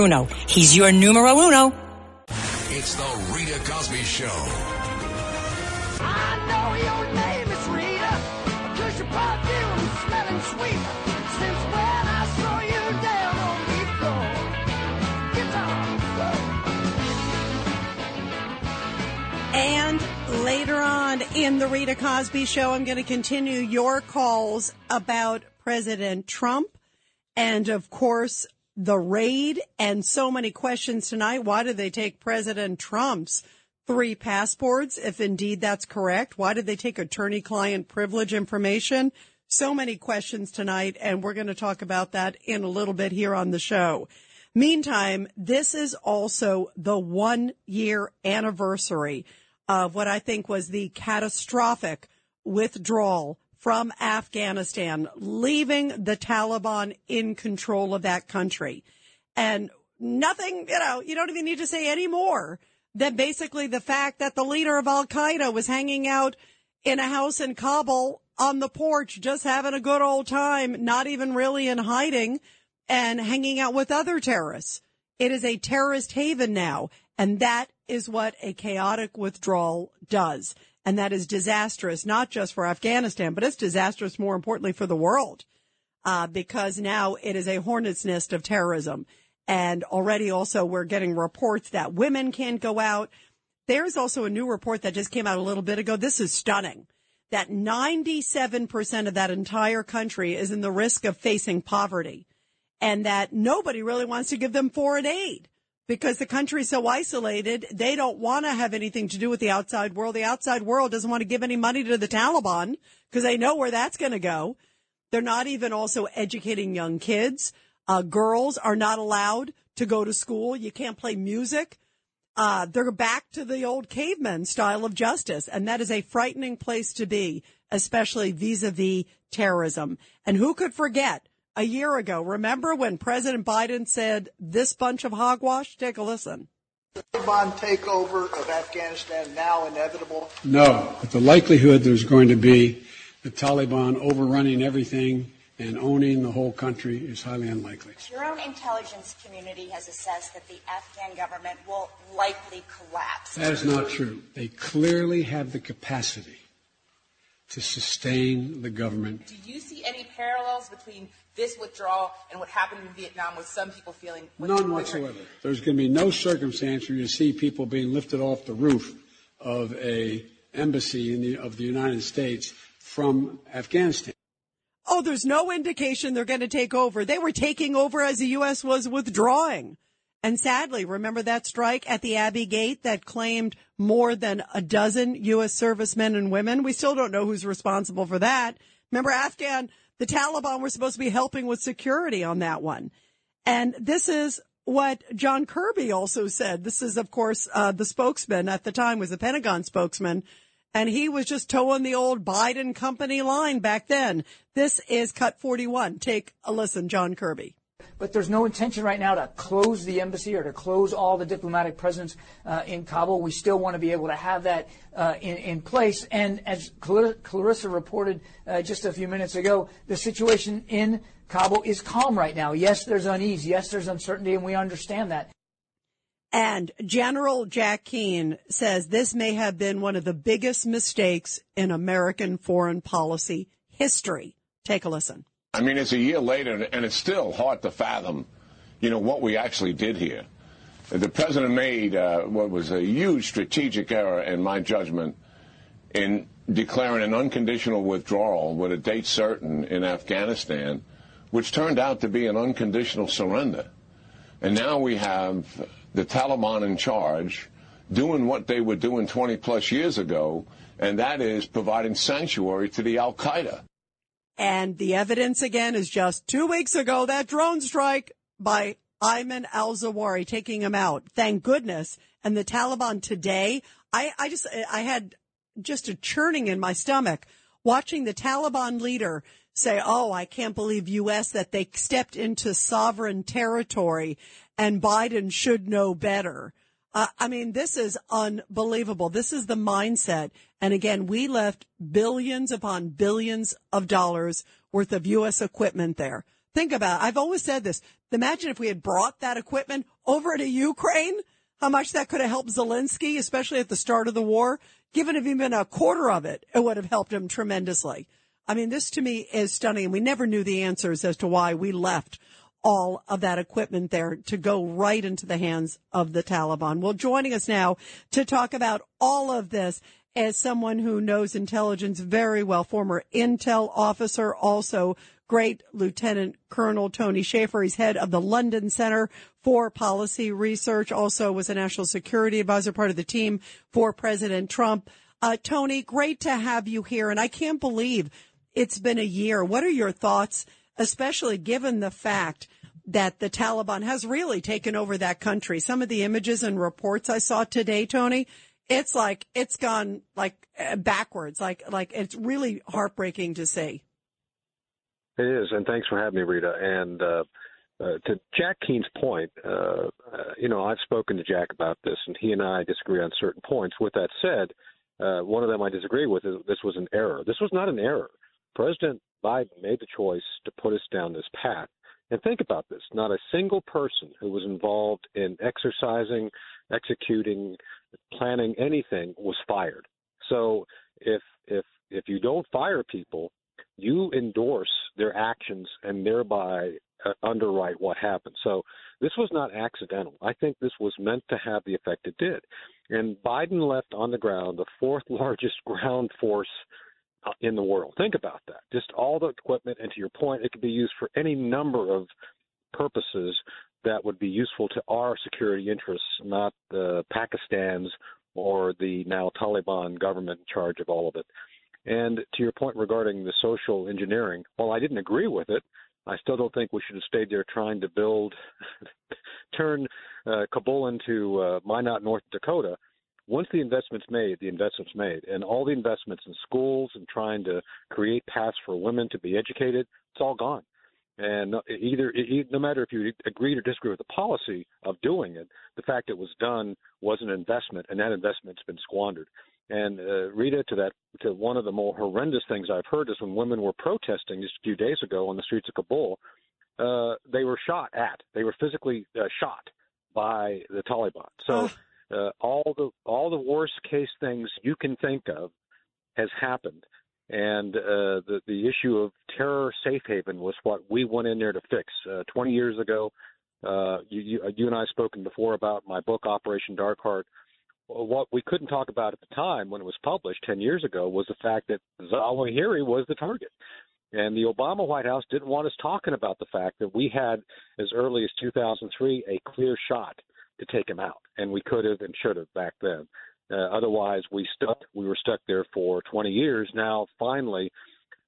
He's your numero uno. It's the Rita Cosby Show. I know your name is Rita, 'cause your perfume smelling sweet. Since when I saw you down on the floor. Guitar And later on in the Rita Cosby show, I'm going to continue your calls about President Trump and, of course, the raid and so many questions tonight. Why did they take President Trump's three passports, if indeed that's correct. Why did they take attorney client privilege information? So many questions tonight, and we're going to talk about that in a little bit here on the show. Meantime, this is also the one year anniversary of what I think was the catastrophic withdrawal from Afghanistan, leaving the Taliban in control of that country. And nothing, you know, you don't even need to say any more than basically the fact that the leader of Al Qaeda was hanging out in a house in Kabul on the porch, just having a good old time, not even really in hiding and hanging out with other terrorists. It is a terrorist haven now. And that is what a chaotic withdrawal does. And that is disastrous, not just for Afghanistan, but it's disastrous more importantly for the world. Uh, because now it is a hornet's nest of terrorism. And already also we're getting reports that women can't go out. There's also a new report that just came out a little bit ago. This is stunning that 97% of that entire country is in the risk of facing poverty and that nobody really wants to give them foreign aid because the country is so isolated. They don't want to have anything to do with the outside world. The outside world doesn't want to give any money to the Taliban because they know where that's going to go. They're not even also educating young kids. Uh, girls are not allowed to go to school. You can't play music. Uh, they're back to the old caveman style of justice. And that is a frightening place to be, especially vis-a-vis terrorism. And who could forget a year ago? Remember when President Biden said this bunch of hogwash? Take a listen. Taliban takeover of Afghanistan now inevitable? No, but the likelihood there's going to be the Taliban overrunning everything and owning the whole country is highly unlikely. Your own intelligence community has assessed that the Afghan government will likely collapse. That is not true. They clearly have the capacity to sustain the government. Do you see any parallels between this withdrawal and what happened in Vietnam with some people feeling None whatsoever. There's going to be no circumstance where you see people being lifted off the roof of a embassy the, of the United States from Afghanistan. Oh, there's no indication they're going to take over. They were taking over as the U.S. was withdrawing. And sadly, remember that strike at the Abbey Gate that claimed more than a dozen U.S. servicemen and women? We still don't know who's responsible for that. Remember Afghan, the Taliban were supposed to be helping with security on that one. And this is what John Kirby also said. This is, of course, uh, the spokesman at the time was the Pentagon spokesman and he was just toeing the old Biden company line back then. This is cut 41. Take a listen, John Kirby. But there's no intention right now to close the embassy or to close all the diplomatic presence uh, in Kabul. We still want to be able to have that uh, in, in, place. And as Clarissa reported uh, just a few minutes ago, the situation in Kabul is calm right now. Yes, there's unease. Yes, there's uncertainty, and we understand that. And General Jack Keane says this may have been one of the biggest mistakes in American foreign policy history. Take a listen. I mean, it's a year later, and it's still hard to fathom, you know, what we actually did here. The president made uh, what was a huge strategic error, in my judgment, in declaring an unconditional withdrawal with a date certain in Afghanistan, which turned out to be an unconditional surrender. And now we have the Taliban in charge doing what they were doing 20 plus years ago, and that is providing sanctuary to the Al Qaeda. And the evidence again is just two weeks ago that drone strike by Ayman al Zawahiri taking him out. Thank goodness. And the Taliban today, I, I just, I had just a churning in my stomach watching the Taliban leader say, Oh, I can't believe U.S. that they stepped into sovereign territory and Biden should know better. Uh, I mean, this is unbelievable. This is the mindset. And again, we left billions upon billions of dollars worth of U.S. equipment there. Think about it. I've always said this. Imagine if we had brought that equipment over to Ukraine, how much that could have helped Zelensky, especially at the start of the war. Given if even a quarter of it, it would have helped him tremendously. I mean, this to me is stunning. We never knew the answers as to why we left all of that equipment there to go right into the hands of the Taliban. Well, joining us now to talk about all of this as someone who knows intelligence very well, former intel officer, also great Lieutenant Colonel Tony Shaffer. He's head of the London Center for Policy Research, also was a national security advisor, part of the team for President Trump. Uh, Tony, great to have you here. And I can't believe it's been a year. What are your thoughts, especially given the fact that the Taliban has really taken over that country? Some of the images and reports I saw today, Tony, it's like it's gone like uh, backwards. Like like it's really heartbreaking to see. It is, and thanks for having me, Rita. And uh, uh, to Jack Keane's point, uh, uh, you know, I've spoken to Jack about this, and he and I disagree on certain points. With that said, uh, one of them I disagree with is this was an error. This was not an error. President Biden made the choice to put us down this path. And think about this not a single person who was involved in exercising, executing, planning anything was fired. So if if if you don't fire people, you endorse their actions and thereby uh, underwrite what happened. So this was not accidental. I think this was meant to have the effect it did. And Biden left on the ground the fourth largest ground force in the world. Think about that. Just all the equipment, and to your point, it could be used for any number of purposes that would be useful to our security interests, not uh, Pakistan's or the now Taliban government in charge of all of it. And to your point regarding the social engineering, while I didn't agree with it, I still don't think we should have stayed there trying to build, turn uh, Kabul into uh, Minot, North Dakota. Once the investment's made, the investment's made, and all the investments in schools and trying to create paths for women to be educated, it's all gone. And either, no matter if you agree or disagree with the policy of doing it, the fact it was done was an investment, and that investment's been squandered. And uh, Rita, to that, to one of the more horrendous things I've heard is when women were protesting just a few days ago on the streets of Kabul, uh, they were shot at. They were physically uh, shot by the Taliban. So uh, all the all the worst case things you can think of has happened, and uh, the the issue of terror safe haven was what we went in there to fix. Uh, Twenty years ago, uh, you, you you and I have spoken before about my book Operation Dark Heart what we couldn't talk about at the time when it was published 10 years ago was the fact that Zawahiri was the target. And the Obama White House didn't want us talking about the fact that we had, as early as 2003, a clear shot to take him out. And we could have and should have back then. Uh, otherwise, we stuck. We were stuck there for 20 years. Now, finally,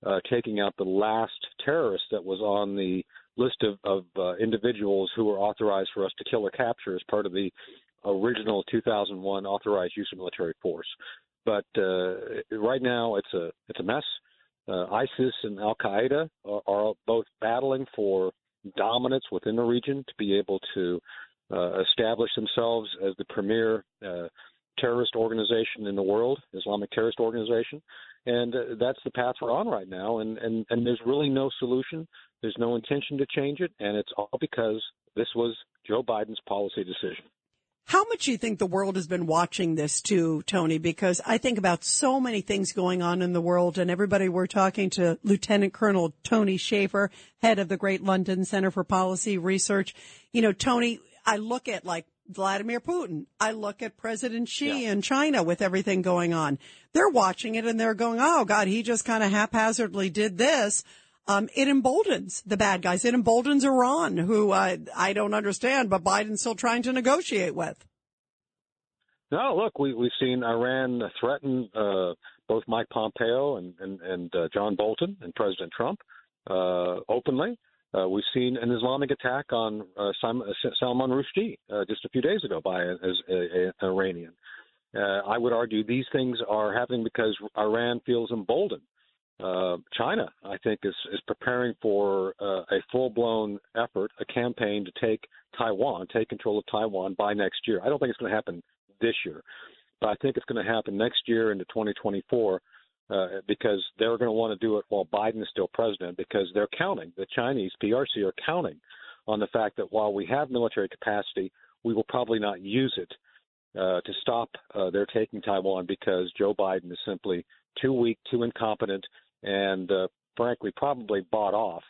uh, taking out the last terrorist that was on the list of, of uh, individuals who were authorized for us to kill or capture as part of the original 2001 authorized use of military force. But uh, right now, it's a it's a mess. Uh, ISIS and Al Qaeda are, are, both battling for dominance within the region to be able to uh, establish themselves as the premier uh, terrorist organization in the world, Islamic terrorist organization, and uh, that's the path we're on right now. And, and and there's really no solution. There's no intention to change it, and it's all because this was Joe Biden's policy decision. How much do you think the world has been watching this too, Tony? Because I think about so many things going on in the world and everybody we're talking to Lieutenant Colonel Tony Shaffer, head of the Great London Center for Policy Research. You know, Tony, I look at like Vladimir Putin. I look at President Xi yeah. in China with everything going on. They're watching it and they're going, Oh God, he just kind of haphazardly did this um, it emboldens the bad guys. It emboldens Iran, who uh, I don't understand, but Biden's still trying to negotiate with. No, look, we, we've seen Iran threaten uh, both Mike Pompeo and, and, and uh, John Bolton and President Trump uh, openly. Uh, we've seen an Islamic attack on uh, Salman Rushdie uh, just a few days ago by an Iranian. Uh, I would argue these things are happening because Iran feels emboldened uh, China, I think, is, is preparing for uh, a full blown effort, a campaign to take Taiwan, take control of Taiwan by next year. I don't think it's going to happen this year, but I think it's going to happen next year into 2024 uh, because they're going to want to do it while Biden is still president because they're counting, the Chinese PRC are counting on the fact that while we have military capacity, we will probably not use it uh, to stop uh, their taking Taiwan because Joe Biden is simply too weak, too incompetent, and uh, frankly probably bought off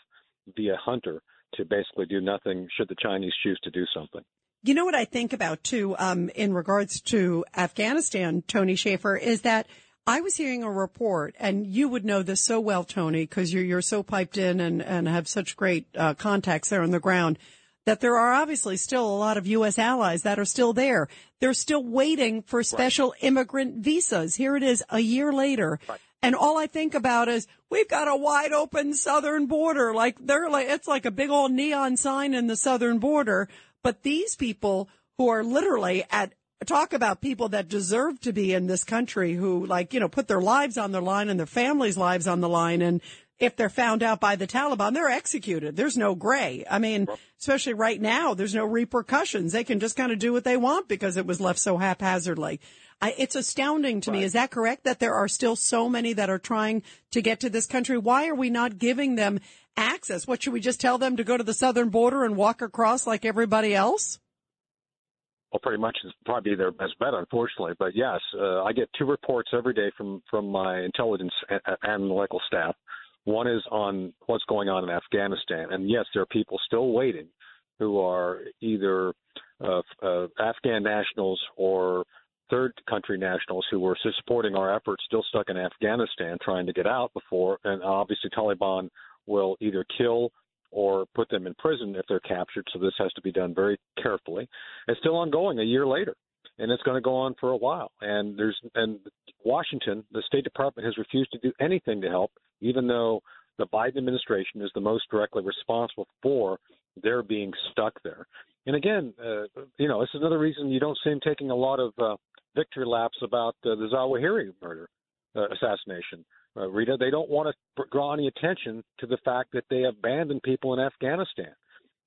via Hunter to basically do nothing should the Chinese choose to do something. You know what I think about too, um, in regards to Afghanistan, Tony Shaffer, is that I was hearing a report, and you would know this so well, Tony, because you're, you're so piped in and, and have such great uh, contacts there on the ground, that there are obviously still a lot of U.S. allies that are still there. They're still waiting for special immigrant visas. Here it is a year later. And all I think about is we've got a wide open southern border. Like they're like, it's like a big old neon sign in the southern border. But these people who are literally at talk about people that deserve to be in this country who like, you know, put their lives on the line and their families' lives on the line. And if they're found out by the Taliban, they're executed. There's no gray. I mean, especially right now, there's no repercussions. They can just kind of do what they want because it was left so haphazardly. I, it's astounding to me. Is that correct that there are still so many that are trying to get to this country? Why are we not giving them access? What should we just tell them to go to the southern border and walk across like everybody else? Well, pretty much is probably their best bet, unfortunately. But yes, uh, I get two reports every day from from my intelligence analytical staff. One is on what's going on in Afghanistan, and yes, there are people still waiting who are either uh, uh, Afghan nationals or third country nationals who were supporting our efforts, still stuck in Afghanistan, trying to get out before, and obviously Taliban will either kill or put them in prison if they're captured. So this has to be done very carefully. It's still ongoing a year later, and it's going to go on for a while. And there's and Washington, the State Department has refused to do anything to help, even though the Biden administration is the most directly responsible for their being stuck there. And again, uh, you know, this is another reason you don't see him taking a lot of uh, victory laps about uh, the Zawahiri murder uh, assassination. Uh, Rita, they don't want to draw any attention to the fact that they abandoned people in Afghanistan.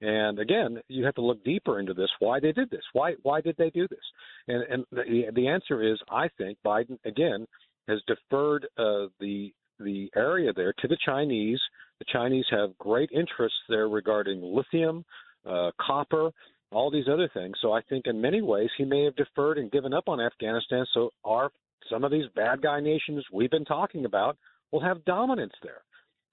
And again, you have to look deeper into this. Why they did this? Why why did they do this? And and the the answer is, I think Biden again has deferred uh, the the area there to the Chinese. The Chinese have great interests there regarding lithium, uh, copper, all these other things. So I think in many ways he may have deferred and given up on Afghanistan. So our some of these bad guy nations we've been talking about will have dominance there.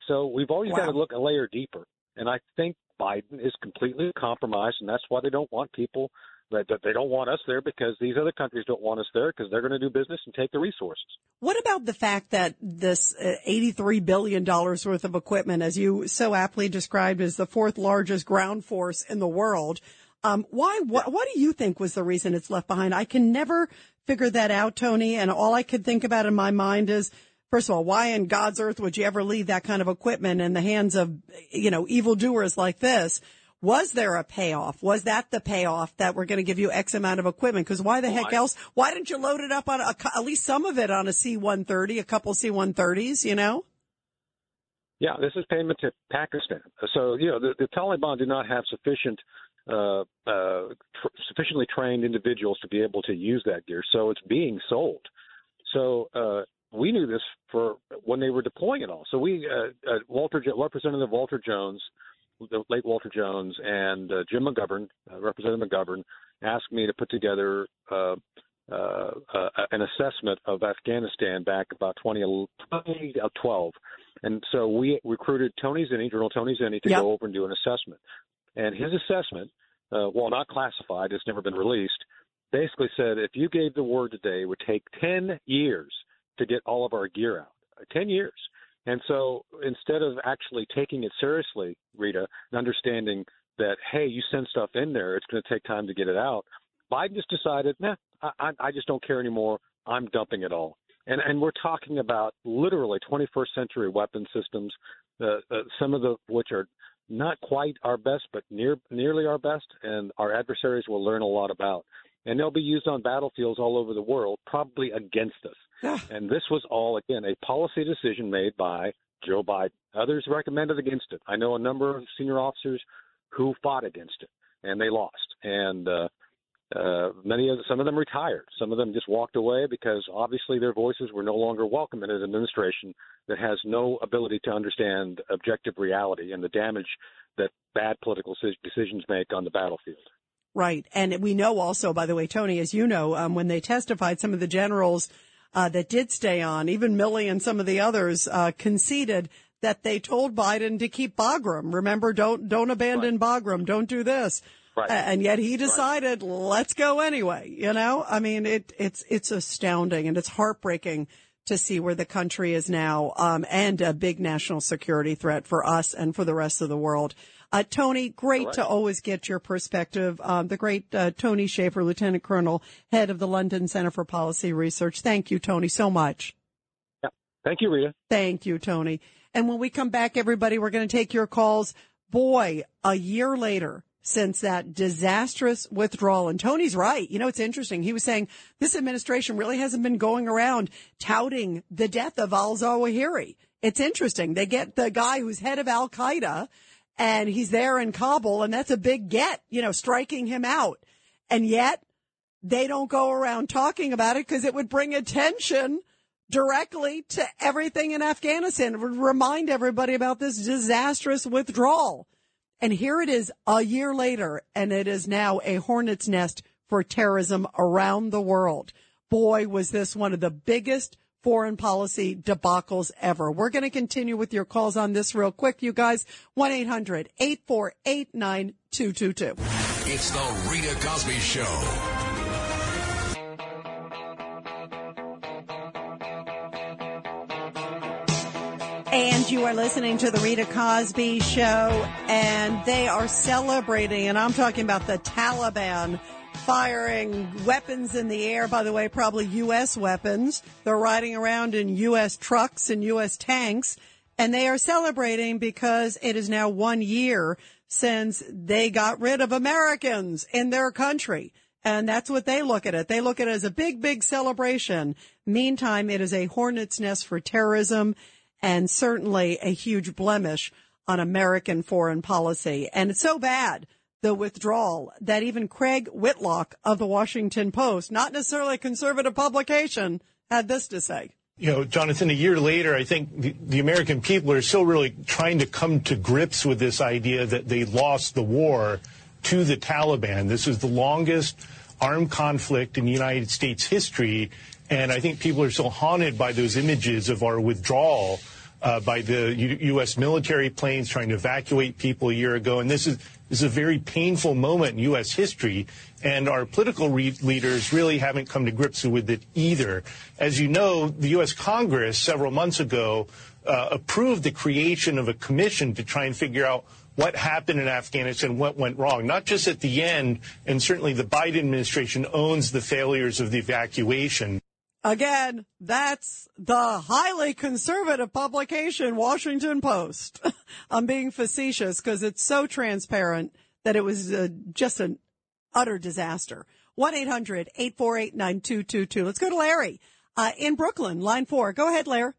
So we've always got to look a layer deeper. And I think Biden is completely compromised, and that's why they don't want people that, that they don't want us there because these other countries don't want us there because they're going to do business and take the resources. What about the fact that this uh, $83 billion worth of equipment, as you so aptly described as the fourth largest ground force in the world, um, why, what, what do you think was the reason it's left behind? I can never figure that out, Tony. And all I could think about in my mind is, first of all, why in God's earth would you ever leave that kind of equipment in the hands of, you know, evildoers like this? Was there a payoff? Was that the payoff that we're going to give you X amount of equipment? Because why the heck else? Why didn't you load it up on a, at least some of it on a C-130, a couple C-130s, you know? Yeah, this is payment to Pakistan. So, you know, the, the Taliban do not have sufficient uh, uh, tr- sufficiently trained individuals to be able to use that gear. So it's being sold. So uh, we knew this for when they were deploying it all. So we, uh, uh, Walter, Representative Walter Jones, the late Walter Jones, and uh, Jim McGovern, uh, Representative McGovern, asked me to put together uh, uh, uh, an assessment of Afghanistan back about 2012. And so we recruited Tony Zinni, Journal Tony Zinni, to Yep. go over and do an assessment. And his assessment, uh, while not classified, it's never been released, basically said if you gave the word today, it would take 10 years to get all of our gear out. Uh, 10 years. And so instead of actually taking it seriously, Rita, and understanding that, hey, you send stuff in there, it's going to take time to get it out, Biden just decided, nah, I, I just don't care anymore. I'm dumping it all. And, and we're talking about literally 21st century weapon systems, uh, uh, some of the which are not quite our best, but near nearly our best, and our adversaries will learn a lot about. And they'll be used on battlefields all over the world, probably against us. and this was all again a policy decision made by Joe Biden. Others recommended against it. I know a number of senior officers who fought against it, and they lost. And uh, uh, many of some of them retired. Some of them just walked away because obviously their voices were no longer welcome in an administration that has no ability to understand objective reality and the damage that bad political decisions make on the battlefield. Right. And we know also, by the way, Tony, as you know, um, when they testified, some of the generals uh, that did stay on, even Milley and some of the others, uh, conceded that they told Biden to keep Bagram. Remember, don't don't abandon Bagram. Don't do this. Right. And yet he decided, let's go anyway. You know, I mean, it it's it's astounding and it's heartbreaking to see where the country is now, um, and a big national security threat for us and for the rest of the world. Uh, Tony, great to always get your perspective. Um, the great uh, Tony Shaffer, Lieutenant Colonel, head of the London Center for Policy Research. Thank you, Tony, so much. Yeah. Thank you, Rita. Thank you, Tony. And when we come back, everybody, we're going to take your calls. Boy, a year later since that disastrous withdrawal. And Tony's right. You know, it's interesting. He was saying this administration really hasn't been going around touting the death of al Zawahiri. It's interesting. They get the guy who's head of Al Qaeda and he's there in Kabul and that's a big get, you know, striking him out. And yet they don't go around talking about it because it would bring attention directly to everything in Afghanistan. It would remind everybody about this disastrous withdrawal. And here it is a year later, and it is now a hornet's nest for terrorism around the world. Boy, was this one of the biggest foreign policy debacles ever. We're going to continue with your calls on this real quick, you guys. 1-800-848-9222. It's the Rita Cosby Show. And you are listening to the Rita Cosby Show, and they are celebrating, and I'm talking about the Taliban firing weapons in the air, by the way, probably U.S. weapons. They're riding around in U.S. trucks and U.S. tanks, and they are celebrating because it is now one year since they got rid of Americans in their country. And that's what they look at it. They look at it as a big, big celebration. Meantime, it is a hornet's nest for terrorism and certainly a huge blemish on American foreign policy. And it's so bad, the withdrawal, that even Craig Whitlock of the Washington Post, not necessarily a conservative publication, had this to say. You know, Jonathan, a year later, I think the, the American people are still really trying to come to grips with this idea that they lost the war to the Taliban. This is the longest armed conflict in United States history. And I think people are still haunted by those images of our withdrawal uh, by the U- U.S. military planes trying to evacuate people a year ago. And this is, this is a very painful moment in U.S. history. And our political re- leaders really haven't come to grips with it either. As you know, the U.S. Congress several months ago uh, approved the creation of a commission to try and figure out what happened in Afghanistan, what went wrong, not just at the end, and certainly the Biden administration owns the failures of the evacuation. Again, that's the highly conservative publication, Washington Post. I'm being facetious because it's so transparent that it was uh, just an utter disaster. 1-800-848-9222. Let's go to Larry uh, in Brooklyn, line four. Go ahead, Larry.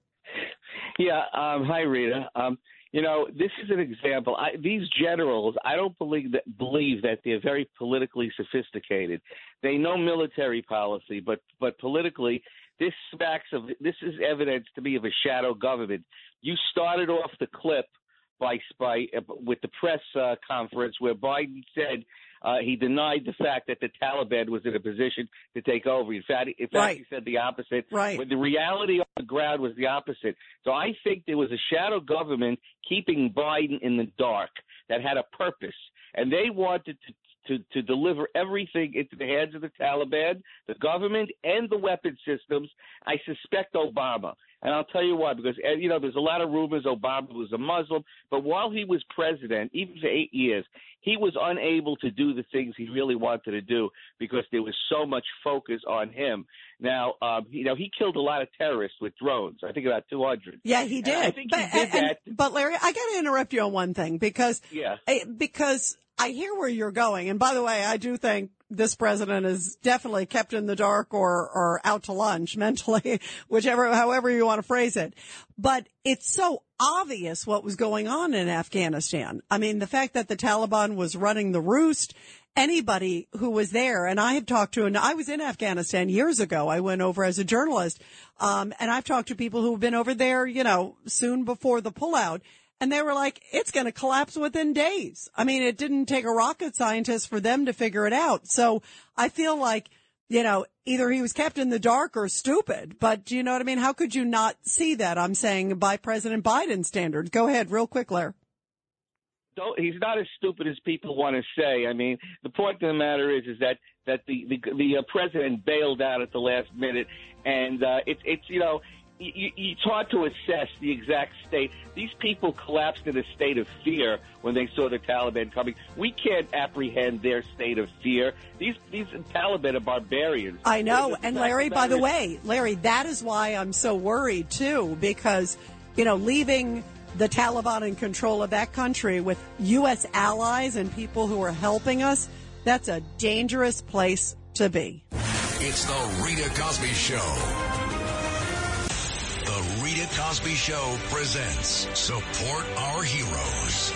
Yeah. Um, hi, Rita. Um, you know, this is an example. I, these generals, I don't believe that believe that they're very politically sophisticated. They know military policy, but but politically, this smacks of this is evidence to me of a shadow government. You started off the clip by by with the press uh, conference where Biden said uh, he denied the fact that the Taliban was in a position to take over. In fact, in fact, Right. he said the opposite. Right. But the reality on the ground was the opposite. So I think there was a shadow government keeping Biden in the dark that had a purpose, and they wanted to. To, to deliver everything into the hands of the Taliban, the government, and the weapon systems. I suspect Obama. And I'll tell you why, because, uh, you know, there's a lot of rumors Obama was a Muslim, but while he was president, even for eight years, he was unable to do the things he really wanted to do because there was so much focus on him. Now, um, you know, he killed a lot of terrorists with drones. I think about 200. Yeah, he And did. I think but, he did and- that. but Larry, I got to interrupt you on one thing because Yeah. I- because I hear where you're going. And by the way, I do think this president is definitely kept in the dark or, or out to lunch mentally, whichever, however you want to phrase it. But it's so obvious what was going on in Afghanistan. I mean, the fact that the Taliban was running the roost, anybody who was there, and I have talked to, and I was in Afghanistan years ago. I went over as a journalist. Um, and I've talked to people who've been over there, you know, soon before the pullout. And they were like, it's going to collapse within days. I mean, it didn't take a rocket scientist for them to figure it out. So I feel like, you know, either he was kept in the dark or stupid, but you know what I mean? How could you not see that? I'm saying by President Biden standards. Go ahead real quick, Larry. don't he's not as stupid as people want to say. I mean, the point of the matter is is that that the the, the uh, president bailed out at the last minute, and uh, it's it's you know you, you, it's hard to assess the exact state. These people collapsed in a state of fear when they saw the Taliban coming. We can't apprehend their state of fear. These these Taliban are barbarians. I know. And Larry, by the way, Larry, that is why I'm so worried too, because, you know, leaving the Taliban in control of that country with U.S. allies and people who are helping us, that's a dangerous place to be. It's the Rita Cosby Show. Cosby Show presents Support Our Heroes.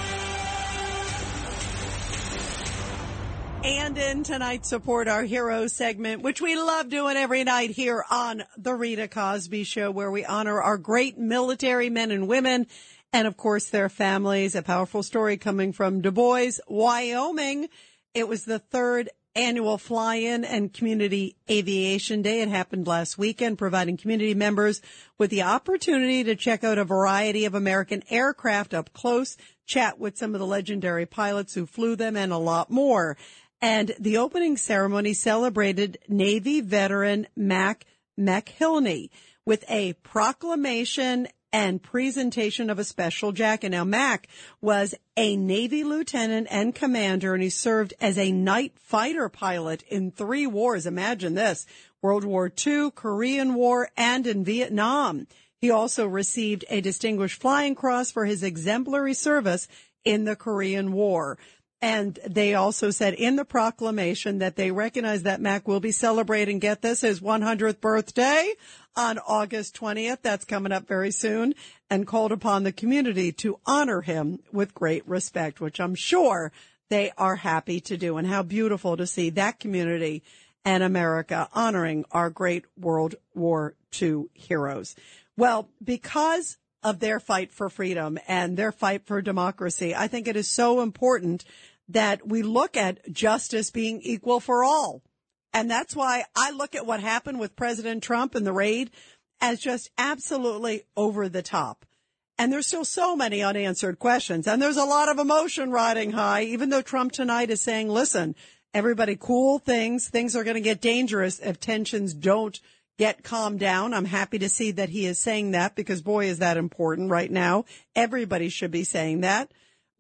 And in tonight's Support Our Heroes segment, which we love doing every night here on The Rita Cosby Show, where we honor our great military men and women and, of course, their families. A powerful story coming from Du Bois, Wyoming. It was the third annual fly-in and community aviation day. It happened last weekend, providing community members with the opportunity to check out a variety of American aircraft up close, chat with some of the legendary pilots who flew them and a lot more. And the opening ceremony celebrated Navy veteran Mac McHilney with a proclamation and presentation of a special jacket. Now, Mac was a Navy lieutenant and commander, and he served as a night fighter pilot in three wars. Imagine this World War II, Korean War, and in Vietnam. He also received a Distinguished Flying Cross for his exemplary service in the Korean War. And they also said in the proclamation that they recognize that Mac will be celebrating, get this, his 100th birthday on August 20th. That's coming up very soon and called upon the community to honor him with great respect, which I'm sure they are happy to do. And how beautiful to see that community and America honoring our great World War II heroes. Well, because of their fight for freedom and their fight for democracy, I think it is so important that we look at justice being equal for all. And that's why I look at what happened with President Trump and the raid as just absolutely over the top. And there's still so many unanswered questions. And there's a lot of emotion riding high, even though Trump tonight is saying, listen, everybody cool things. Things are going to get dangerous if tensions don't get calmed down. I'm happy to see that he is saying that because boy, is that important right now. Everybody should be saying that.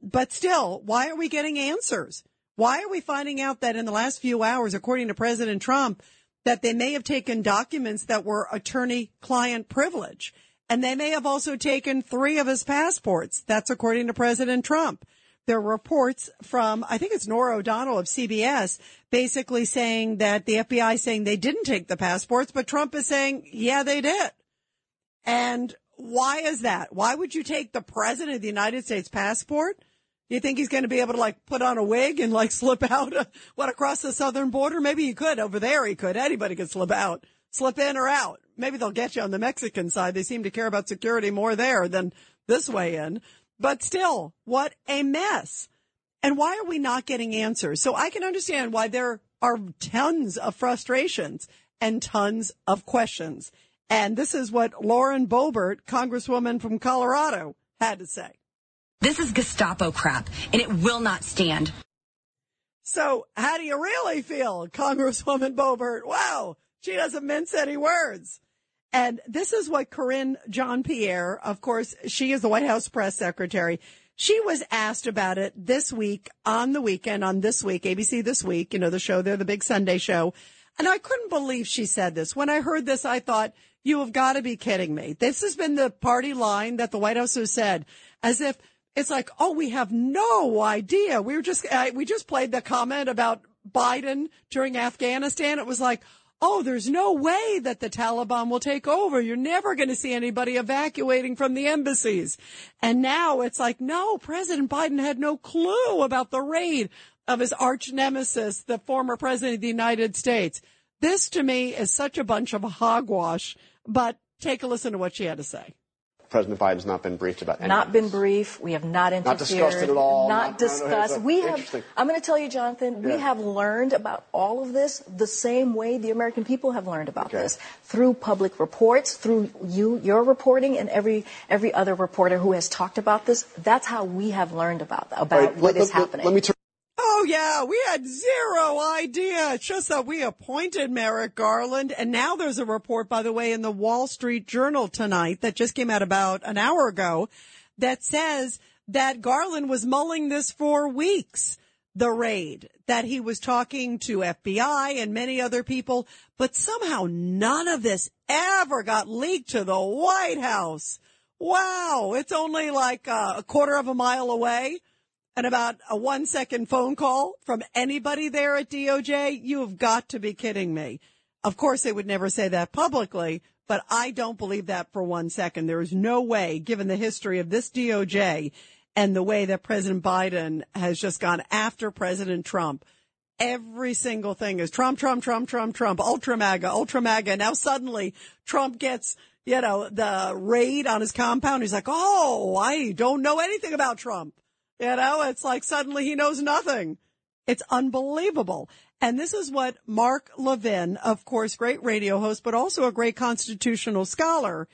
But still, why are we getting answers? Why are we finding out that in the last few hours, according to President Trump, that they may have taken documents that were attorney client privilege? And they may have also taken three of his passports. That's according to President Trump. There are reports from, I think it's Norah O'Donnell of CBS, basically saying that the FBI is saying they didn't take the passports, but Trump is saying, yeah, they did. And why is that? Why would you take the president of the United States passport? You think he's going to be able to like put on a wig and like slip out uh, what across the southern border? Maybe he could over there. He could. Anybody could slip out, slip in or out. Maybe they'll get you on the Mexican side. They seem to care about security more there than this way in. But still, what a mess. And why are we not getting answers? So I can understand why there are tons of frustrations and tons of questions. And this is what Lauren Boebert, Congresswoman from Colorado, had to say. This is Gestapo crap, and it will not stand. So how do you really feel, Congresswoman Boebert? Wow, she doesn't mince any words. And this is what Karine Jean Pierre, of course, she is the White House press secretary. She was asked about it this week on the weekend on this week, ABC this week, you know, the show, they're the big Sunday show. And I couldn't believe she said this. When I heard this, I thought, you have got to be kidding me. This has been the party line that the White House has said as if it's like, oh, we have no idea. We were just, uh, we just played the comment about Biden during Afghanistan. It was like, oh, there's no way that the Taliban will take over. You're never going to see anybody evacuating from the embassies. And now it's like, no, President Biden had no clue about the raid of his arch nemesis, the former president of the United States. This to me is such a bunch of hogwash, but take a listen to what she had to say. President Biden's not been briefed about anything. Not been briefed. We have not interfered. Not discussed it at all. Not, Not- no, no, discussed. we have. I'm going to tell you, Jonathan. We have learned about all of this the same way the American people have learned about Okay. this through public reports, through you, your reporting, and every every other reporter who has talked about this. That's how we have learned about about right, what let- is let- happening. Let me turn. Oh yeah, we had zero idea. It's just that we appointed Merrick Garland. And now there's a report, by the way, in the Wall Street Journal tonight that just came out about an hour ago that says that Garland was mulling this for weeks, the raid, that he was talking to FBI and many other people, but somehow none of this ever got leaked to the White House. Wow. It's only like uh, a quarter of a mile away and about a one second phone call from anybody there at DOJ. You have got to be kidding me. Of course, they would never say that publicly, but I don't believe that for one second. There is no way, given the history of this DOJ and the way that President Biden has just gone after President Trump. Every single thing is Trump, Trump, Trump, Trump, Trump, ultra MAGA, ultra MAGA. Now suddenly Trump gets, you know, the raid on his compound. He's like, Oh, I don't know anything about Trump. You know, it's like suddenly he knows nothing. It's unbelievable. And this is what Mark Levin, of course, great radio host, but also a great constitutional scholar,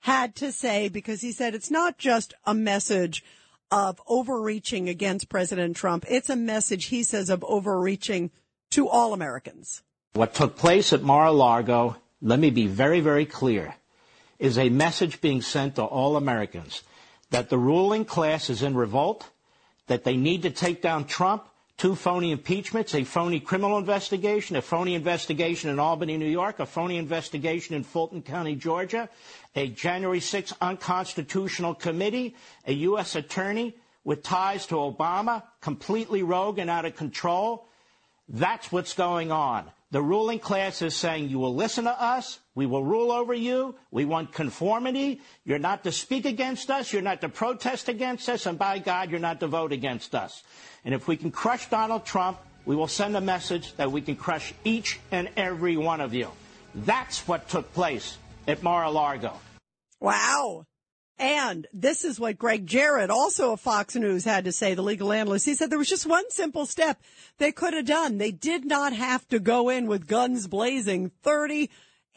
had to say because he said it's not just a message of overreaching against President Trump. It's a message, he says, of overreaching to all Americans. What took place at Mar-a-Lago, let me be very, very clear, is a message being sent to all Americans that the ruling class is in revolt, that they need to take down Trump, two phony impeachments, a phony criminal investigation, a phony investigation in Albany, New York, a phony investigation in Fulton County, Georgia, a January 6 unconstitutional committee, a U.S. attorney with ties to Obama, completely rogue and out of control. That's what's going on. The ruling class is saying, you will listen to us. We will rule over you. We want conformity. You're not to speak against us. You're not to protest against us. And by God, you're not to vote against us. And if we can crush Donald Trump, we will send a message that we can crush each and every one of you. That's what took place at Mar-a-Lago. Wow. And this is what Gregg Jarrett, also of Fox News, had to say, the legal analyst. He said there was just one simple step they could have done. They did not have to go in with guns blazing. 30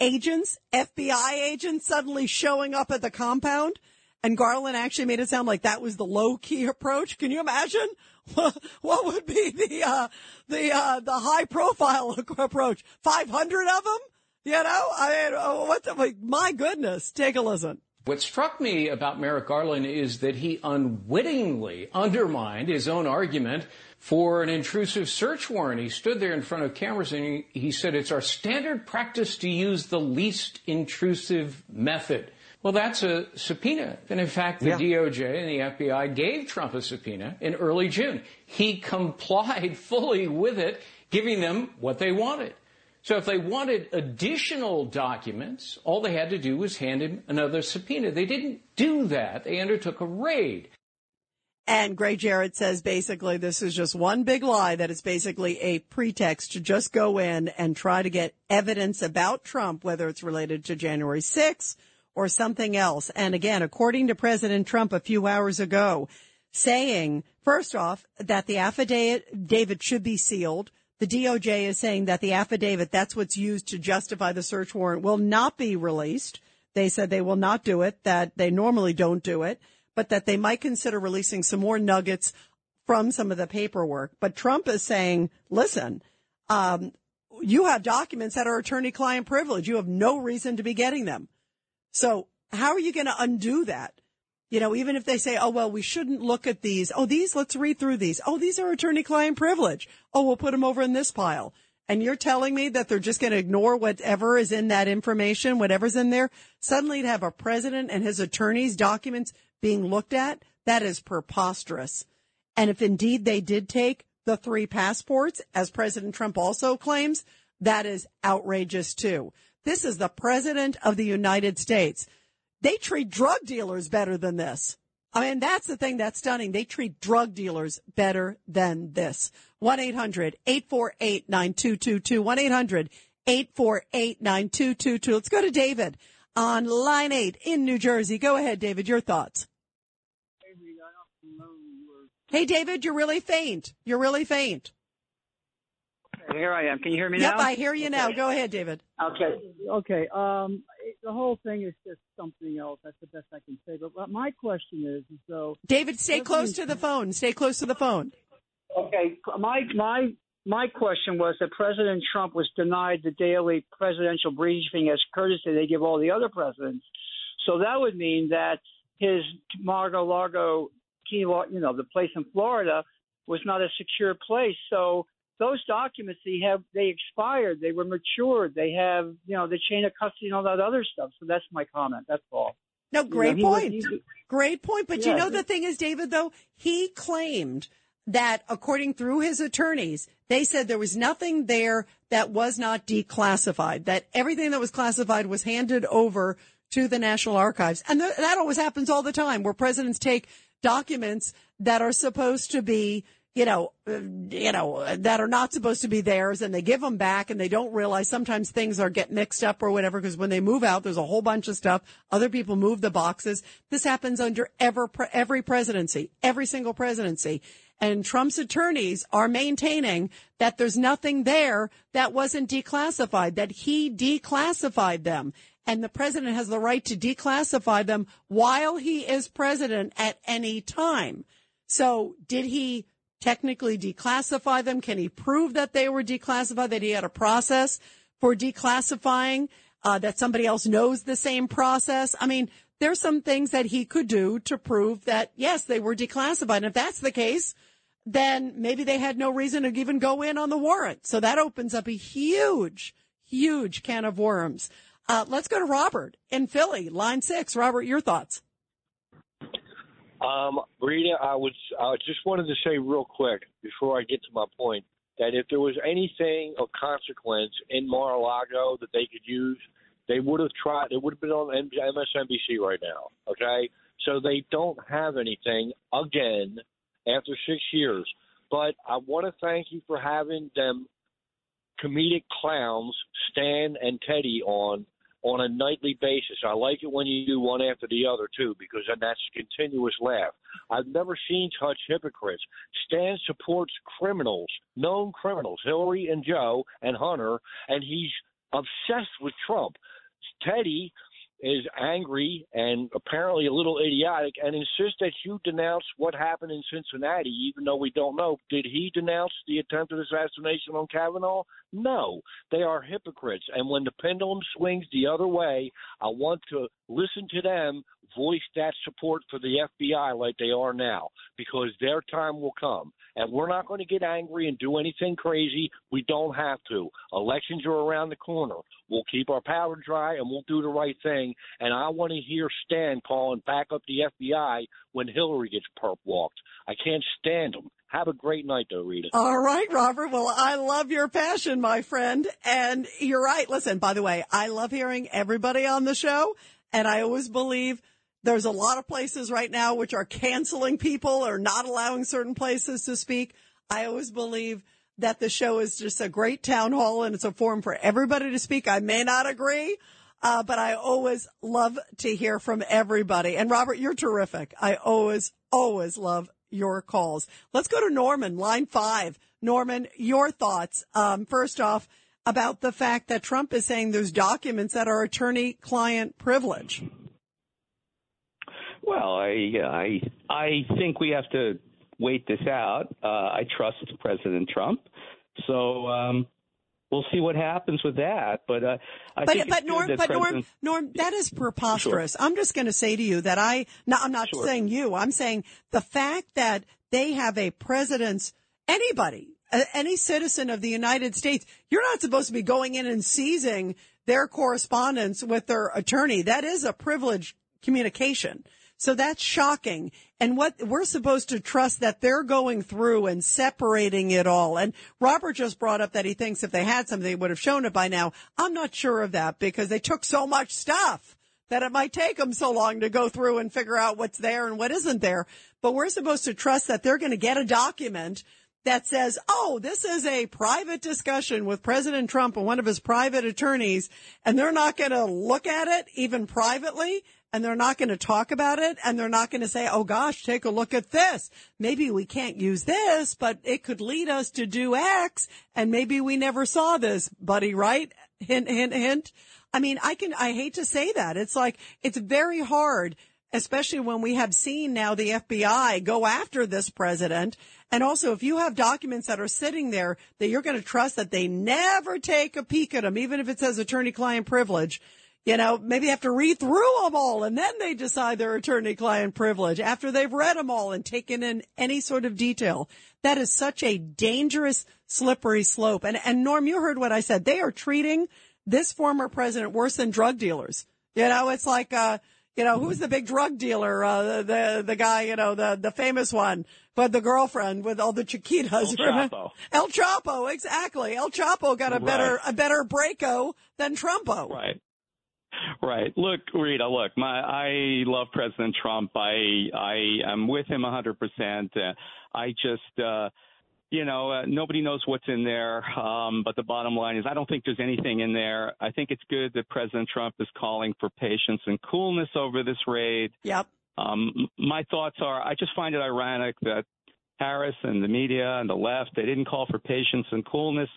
agents, FBI agents suddenly showing up at the compound. And Garland actually made it sound like that was the low key approach. Can you imagine? what would be the, uh, the, uh, the high profile approach? 500 of them? You know, I mean, uh, what the, my goodness, take a listen. What struck me about Merrick Garland is that he unwittingly undermined his own argument for an intrusive search warrant. He stood there in front of cameras and he, he said, it's our standard practice to use the least intrusive method. Well, that's a subpoena. And in fact, the yeah. DOJ and the FBI gave Trump a subpoena in early June. He complied fully with it, giving them what they wanted. So if they wanted additional documents, all they had to do was hand him another subpoena. They didn't do that. They undertook a raid. And Gregg Jarrett says basically this is just one big lie that it's basically a pretext to just go in and try to get evidence about Trump, whether it's related to January 6th or something else. And again, according to President Trump a few hours ago, saying, first off, that the affidavit should be sealed the DOJ is saying that the affidavit, that's what's used to justify the search warrant, will not be released. They said they will not do it, that they normally don't do it, but that they might consider releasing some more nuggets from some of the paperwork. But Trump is saying, listen, um, you have documents that are attorney client privilege. You have no reason to be getting them. So how are you going to undo that? You know, even if they say, oh, well, we shouldn't look at these. Oh, these, let's read through these. Oh, these are attorney client privilege. Oh, we'll put them over in this pile. And you're telling me that they're just going to ignore whatever is in that information, whatever's in there. Suddenly to have a president and his attorney's documents being looked at, that is preposterous. And if indeed they did take the three passports, as President Trump also claims, that is outrageous too. This is the president of the United States. They treat drug dealers better than this. I mean, that's the thing that's stunning. They treat drug dealers better than this. 1-800-848-9222. 1-800-848-9222. Let's go to David on line eight in New Jersey. Go ahead, David. Your thoughts. Hey, David, you're really faint. You're really faint. Here I am. Can you hear me yep, now? Yep, I hear you okay. now. Go ahead, David. Okay. Okay. Um, the whole thing is just something else. That's the best I can say. But my question is, so David, stay close to the phone. Stay close to the phone. Okay, my my my question was that President Trump was denied the daily presidential briefing as courtesy they give all the other presidents. So that would mean that his Mar-a-Lago, Key, Lar- you know, the place in Florida, was not a secure place. So those documents they have they expired, they were matured, they have you know the chain of custody and all that other stuff. So that's my comment. That's all. No, You know, great was- point. he- Great point. But you know the thing is, David, though, he claimed that according through his attorneys, they said there was nothing there that was not declassified, that everything that was classified was handed over to the National Archives. And th- that always happens all the time where presidents take documents that are supposed to be you know, you know, that are not supposed to be theirs and they give them back and they don't realize sometimes things are get mixed up or whatever because when they move out, there's a whole bunch of stuff. Other people move the boxes. This happens under ever, every presidency, every single presidency. And Trump's attorneys are maintaining that there's nothing there that wasn't declassified, that he declassified them. And the president has the right to declassify them while he is president at any time. So did he technically declassify them? Can he prove that they were declassified, that he had a process for declassifying, uh, that somebody else knows the same process? I mean, there's some things that he could do to prove that, yes, they were declassified. And if that's the case, then maybe they had no reason to even go in on the warrant. So that opens up a huge, huge can of worms. Uh, let's go to Robert in Philly, line six. Robert, your thoughts. Um, Rita, I was I just wanted to say real quick before I get to my point that if there was anything of consequence in Mar-a-Lago that they could use, they would have tried. It would have been on MSNBC right now. Okay, so they don't have anything again after six years. But I want to thank you for having them comedic clowns, Stan and Teddy, on on a nightly basis. I like it when you do one after the other too, because then that's a continuous laugh. I've never seen such hypocrites. Stan supports criminals, known criminals, Hillary and Joe and Hunter, and he's obsessed with Trump. Teddy is angry and apparently a little idiotic and insists that you denounce what happened in Cincinnati, even though we don't know. Did he denounce the attempted assassination on Kavanaugh? No. They are hypocrites. And when the pendulum swings the other way, I want to listen to them voice that support for the FBI like they are now because their time will come. And we're not going to get angry and do anything crazy. We don't have to. Elections are around the corner. We'll keep our powder dry and we'll do the right thing. And I want to hear Stan calling back up the FBI when Hillary gets perp walked. I can't stand them. Have a great night, though, Rita. All right, Robert. Well, I love your passion, my friend. And you're right. Listen, by the way, I love hearing everybody on the show. And I always believe there's a lot of places right now which are canceling people or not allowing certain places to speak. I always believe that the show is just a great town hall and it's a forum for everybody to speak. I may not agree, uh, but I always love to hear from everybody. And Robert, you're terrific. I always, always love your calls. Let's go to Norman, line five. Norman, your thoughts. Um, first off, about the fact that Trump is saying there's documents that are attorney client privilege. Well, I I I think we have to wait this out. Uh, I trust President Trump, so um, we'll see what happens with that. But uh, I but think but Norm, but that Norm, Norm, that is preposterous. I'm just going to say to you that I, no, I'm not Sure. saying you. I'm saying the fact that they have a president's anybody, any citizen of the United States, you're not supposed to be going in and seizing their correspondence with their attorney. That is a privileged communication. So that's shocking. And what we're supposed to trust that they're going through and separating it all. And Robert just brought up that he thinks if they had something, they would have shown it by now. I'm not sure of that because they took so much stuff that it might take them so long to go through and figure out what's there and what isn't there. But we're supposed to trust that they're going to get a document that says, oh, this is a private discussion with President Trump and one of his private attorneys, and they're not going to look at it even privately, and they're not going to talk about it, and they're not going to say, oh gosh, take a look at this. Maybe we can't use this, but it could lead us to do X, and maybe we never saw this, buddy, right? Hint, hint, hint. I mean, I can, I hate to say that. It's like, it's very hard especially when we have seen now the FBI go after this president. And also, if you have documents that are sitting there that you're going to trust that they never take a peek at them, even if it says attorney client privilege, you know, maybe have to read through them all and then they decide their attorney client privilege after they've read them all and taken in any sort of detail. That is such a dangerous, slippery slope. And, and Norm, you heard what I said. They are treating this former president worse than drug dealers. You know, it's like, uh, you know, who's the big drug dealer? Uh, the, the guy, you know, the, the famous one, but the girlfriend with all the Chiquitas. El Chapo. El Chapo, exactly. El Chapo got a better, a better breako than Trumpo. Right. Right. Look, Rita. Look, my I love President Trump. I I am with him 100. percent uh, I just. uh you know, uh, nobody knows what's in there. Um, but the bottom line is, I don't think there's anything in there. I think it's good that President Trump is calling for patience and coolness over this raid. Yep. Um, my thoughts are, I just find it ironic that Harris and the media and the left, they didn't call for patience and coolness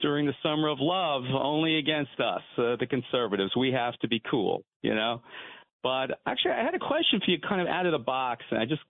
during the summer of love, only against us, uh, the conservatives. We have to be cool, you know? But actually, I had a question for you kind of out of the box, and I just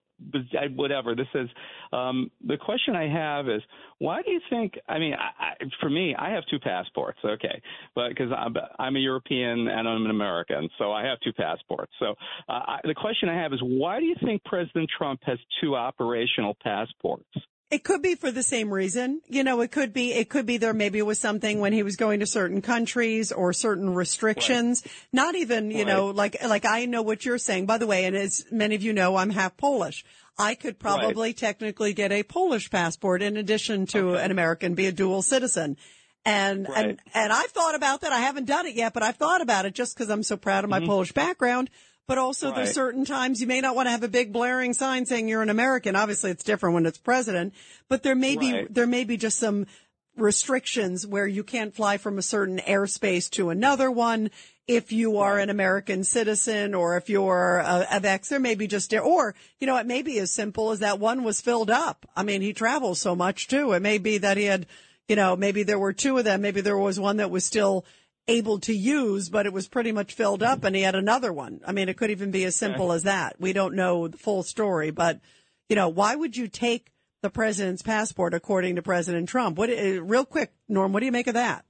whatever. This is um, the question I have is why do you think? I mean, I, I, for me, I have two passports. Okay, but because I'm, I'm a European and I'm an American, so I have two passports. So uh, I, the question I have is why do you think President Trump has two operational passports? It could be for the same reason. You know, it could be, it could be there maybe was something when he was going to certain countries or certain restrictions. Right. Not even, you right. know, like, like I know what you're saying. By the way, and as many of you know, I'm half Polish. I could probably right. technically get a Polish passport in addition to okay. an American, be a dual citizen. And, and, and I've thought about that. I haven't done it yet, but I've thought about it just because I'm so proud of my mm-hmm. Polish background but also right. there's certain times you may not want to have a big blaring sign saying you're an American. Obviously it's different when it's president, but there may right. be, there may be just some restrictions where you can't fly from a certain airspace to another one. If you are an American citizen or if you're a, of X, there may be just, or, you know, it may be as simple as that one was filled up. I mean, he travels so much too. It may be that he had, you know, maybe there were two of them. Maybe there was one that was still able to use, but it was pretty much filled up and he had another one. I mean, it could even be as simple as that. We don't know the full story, but you know, why would you take the president's passport according to President Trump? What, uh, real quick, Norm, what do you make of that?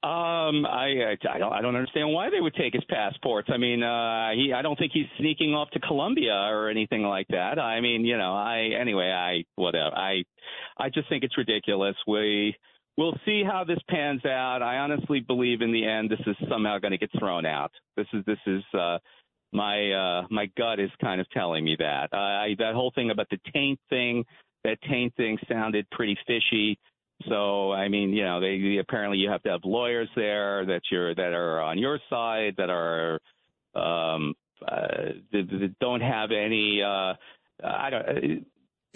Um, I, I don't I don't understand why they would take his passports. I mean, uh, he I don't think he's sneaking off to Colombia or anything like that. I mean, you know, I anyway, I whatever. I I just think it's ridiculous. We we'll see how this pans out. I honestly believe in the end this is somehow going to get thrown out. This is this is uh, my uh, my gut is kind of telling me that. Uh, I, that whole thing about the taint thing, that taint thing sounded pretty fishy. So I mean, you know, they apparently you have to have lawyers there that you're that are on your side that are um, uh, that, that don't have any. Uh, I don't.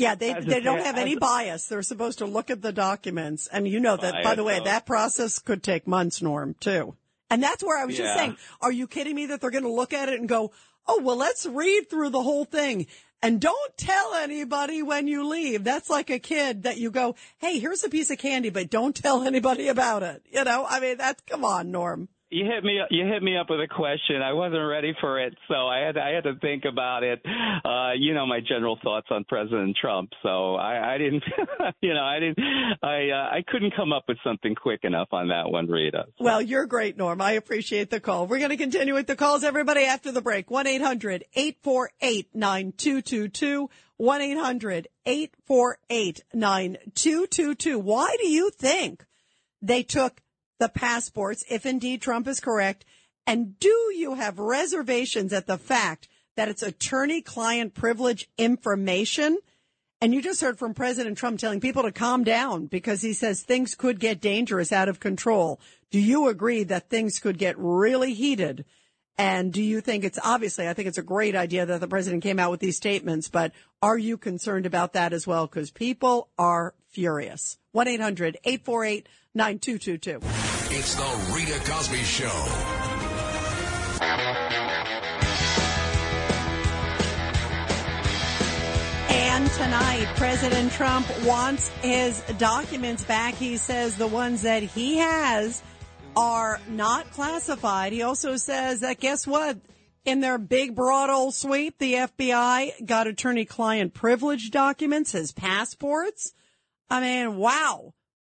Yeah, they they don't have any bias. They're supposed to look at the documents, and you know that. By the way, that process could take months, Norm, too. And that's where I was yeah. just saying, are you kidding me that they're going to look at it and go, oh well, let's read through the whole thing. And don't tell anybody when you leave. That's like a kid that you go, hey, here's a piece of candy, but don't tell anybody about it. You know, I mean, that's, come on, Norm. You hit me. You hit me up with a question. I wasn't ready for it, so I had. I had to think about it. Uh, you know my general thoughts on President Trump, so I, I didn't. You know, I didn't. I uh, I couldn't come up with something quick enough on that one, Rita. So. Well, you're great, Norm. I appreciate the call. We're going to continue with the calls, everybody, after the break. One eight hundred eight four eight nine two two two. One eight hundred eight four eight nine two two two. Why do you think they took? The passports, if indeed Trump is correct? And do you have reservations at the fact that it's attorney client privilege information? And you just heard from President Trump telling people to calm down because he says things could get dangerous out of control. Do you agree that things could get really heated? And do you think it's obviously, I think it's a great idea that the president came out with these statements, but are you concerned about that as well? Because people are furious. 1 800 848 9222. It's the Rita Cosby Show. And tonight, President Trump wants his documents back. He says the ones that he has are not classified. He also says that guess what? In their big, broad old sweep, the FBI got attorney client privilege documents, his passports. I mean, wow.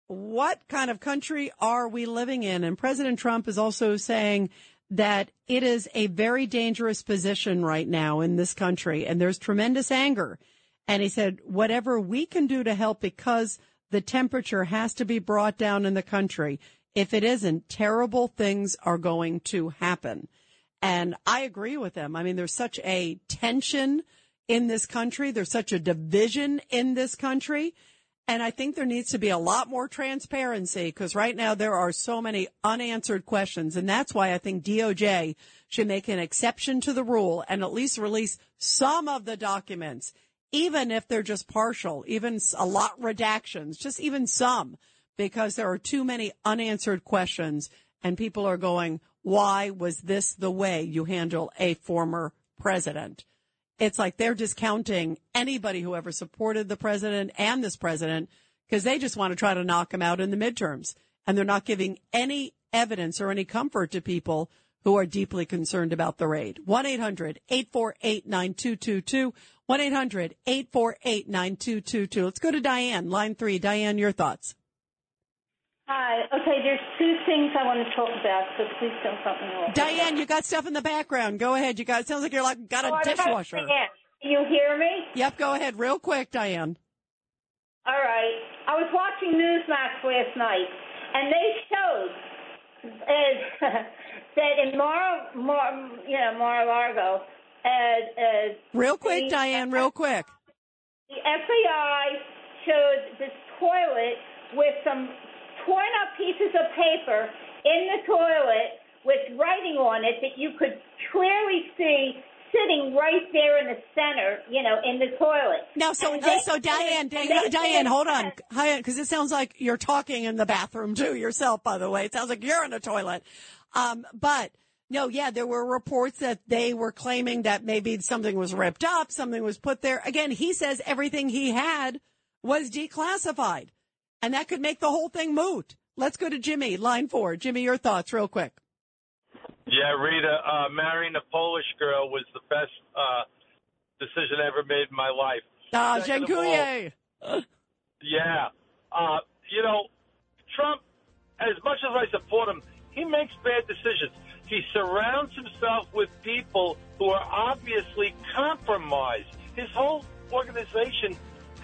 What kind of country are we living in? And President Trump is also saying that it is a very dangerous position right now in this country and there's tremendous anger. And he said, whatever we can do to help because the temperature has to be brought down in the country. If it isn't, terrible things are going to happen. And I agree with him. I mean, there's such a tension in this country. There's such a division in this country. And I think there needs to be a lot more transparency because right now there are so many unanswered questions. And that's why I think DOJ should make an exception to the rule and at least release some of the documents, even if they're just partial, even a lot redactions, just even some, because there are too many unanswered questions and people are going, why was this the way you handle a former president? It's like they're discounting anybody who ever supported the president and this president because they just want to try to knock him out in the midterms. And they're not giving any evidence or any comfort to people who are deeply concerned about the raid. 1-800-848-9222. 1-800-848-9222. Let's go to Diane, line three. Diane, your thoughts. Hi. Okay, there's two things I want to talk about, so please don't cut me off. Diane, you got stuff in the background. Go ahead. You got. It sounds like you're like got a oh, dishwasher. Can you hear me? Yep. Go ahead, real quick, Diane. All right. I was watching Newsmax last night, and they showed uh, that in Mar, Mar, you know, Mar-a-Lago, uh, uh, real quick, the, Diane. Real quick. The FBI showed this toilet with some torn up pieces of paper in the toilet with writing on it that you could clearly see sitting right there in the center, you know, in the toilet. Now, so they, so Diane, Diane, Diane, hold on, because it sounds like you're talking in the bathroom too yourself. By the way, it sounds like you're in the toilet. Um, but no, yeah, there were reports that they were claiming that maybe something was ripped up, something was put there. Again, he says everything he had was declassified and that could make the whole thing moot. Let's go to Jimmy, line four. Jimmy, your thoughts, real quick. Yeah, Rita, uh, marrying a Polish girl was the best uh, decision I ever made in my life. Ah, Dziękuję. yeah. Uh, you know, Trump, as much as I support him, he makes bad decisions. He surrounds himself with people who are obviously compromised. His whole organization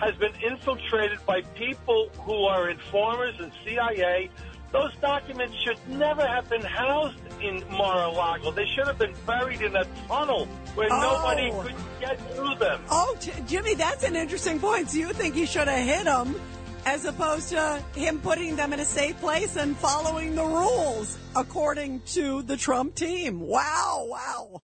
has been infiltrated by people who are informers and CIA. Those documents should never have been housed in Mar-a-Lago. They should have been buried in a tunnel where oh. nobody could get through them. Oh, Jimmy, that's an interesting point. So you think he should have hit them as opposed to him putting them in a safe place and following the rules according to the Trump team. Wow, wow.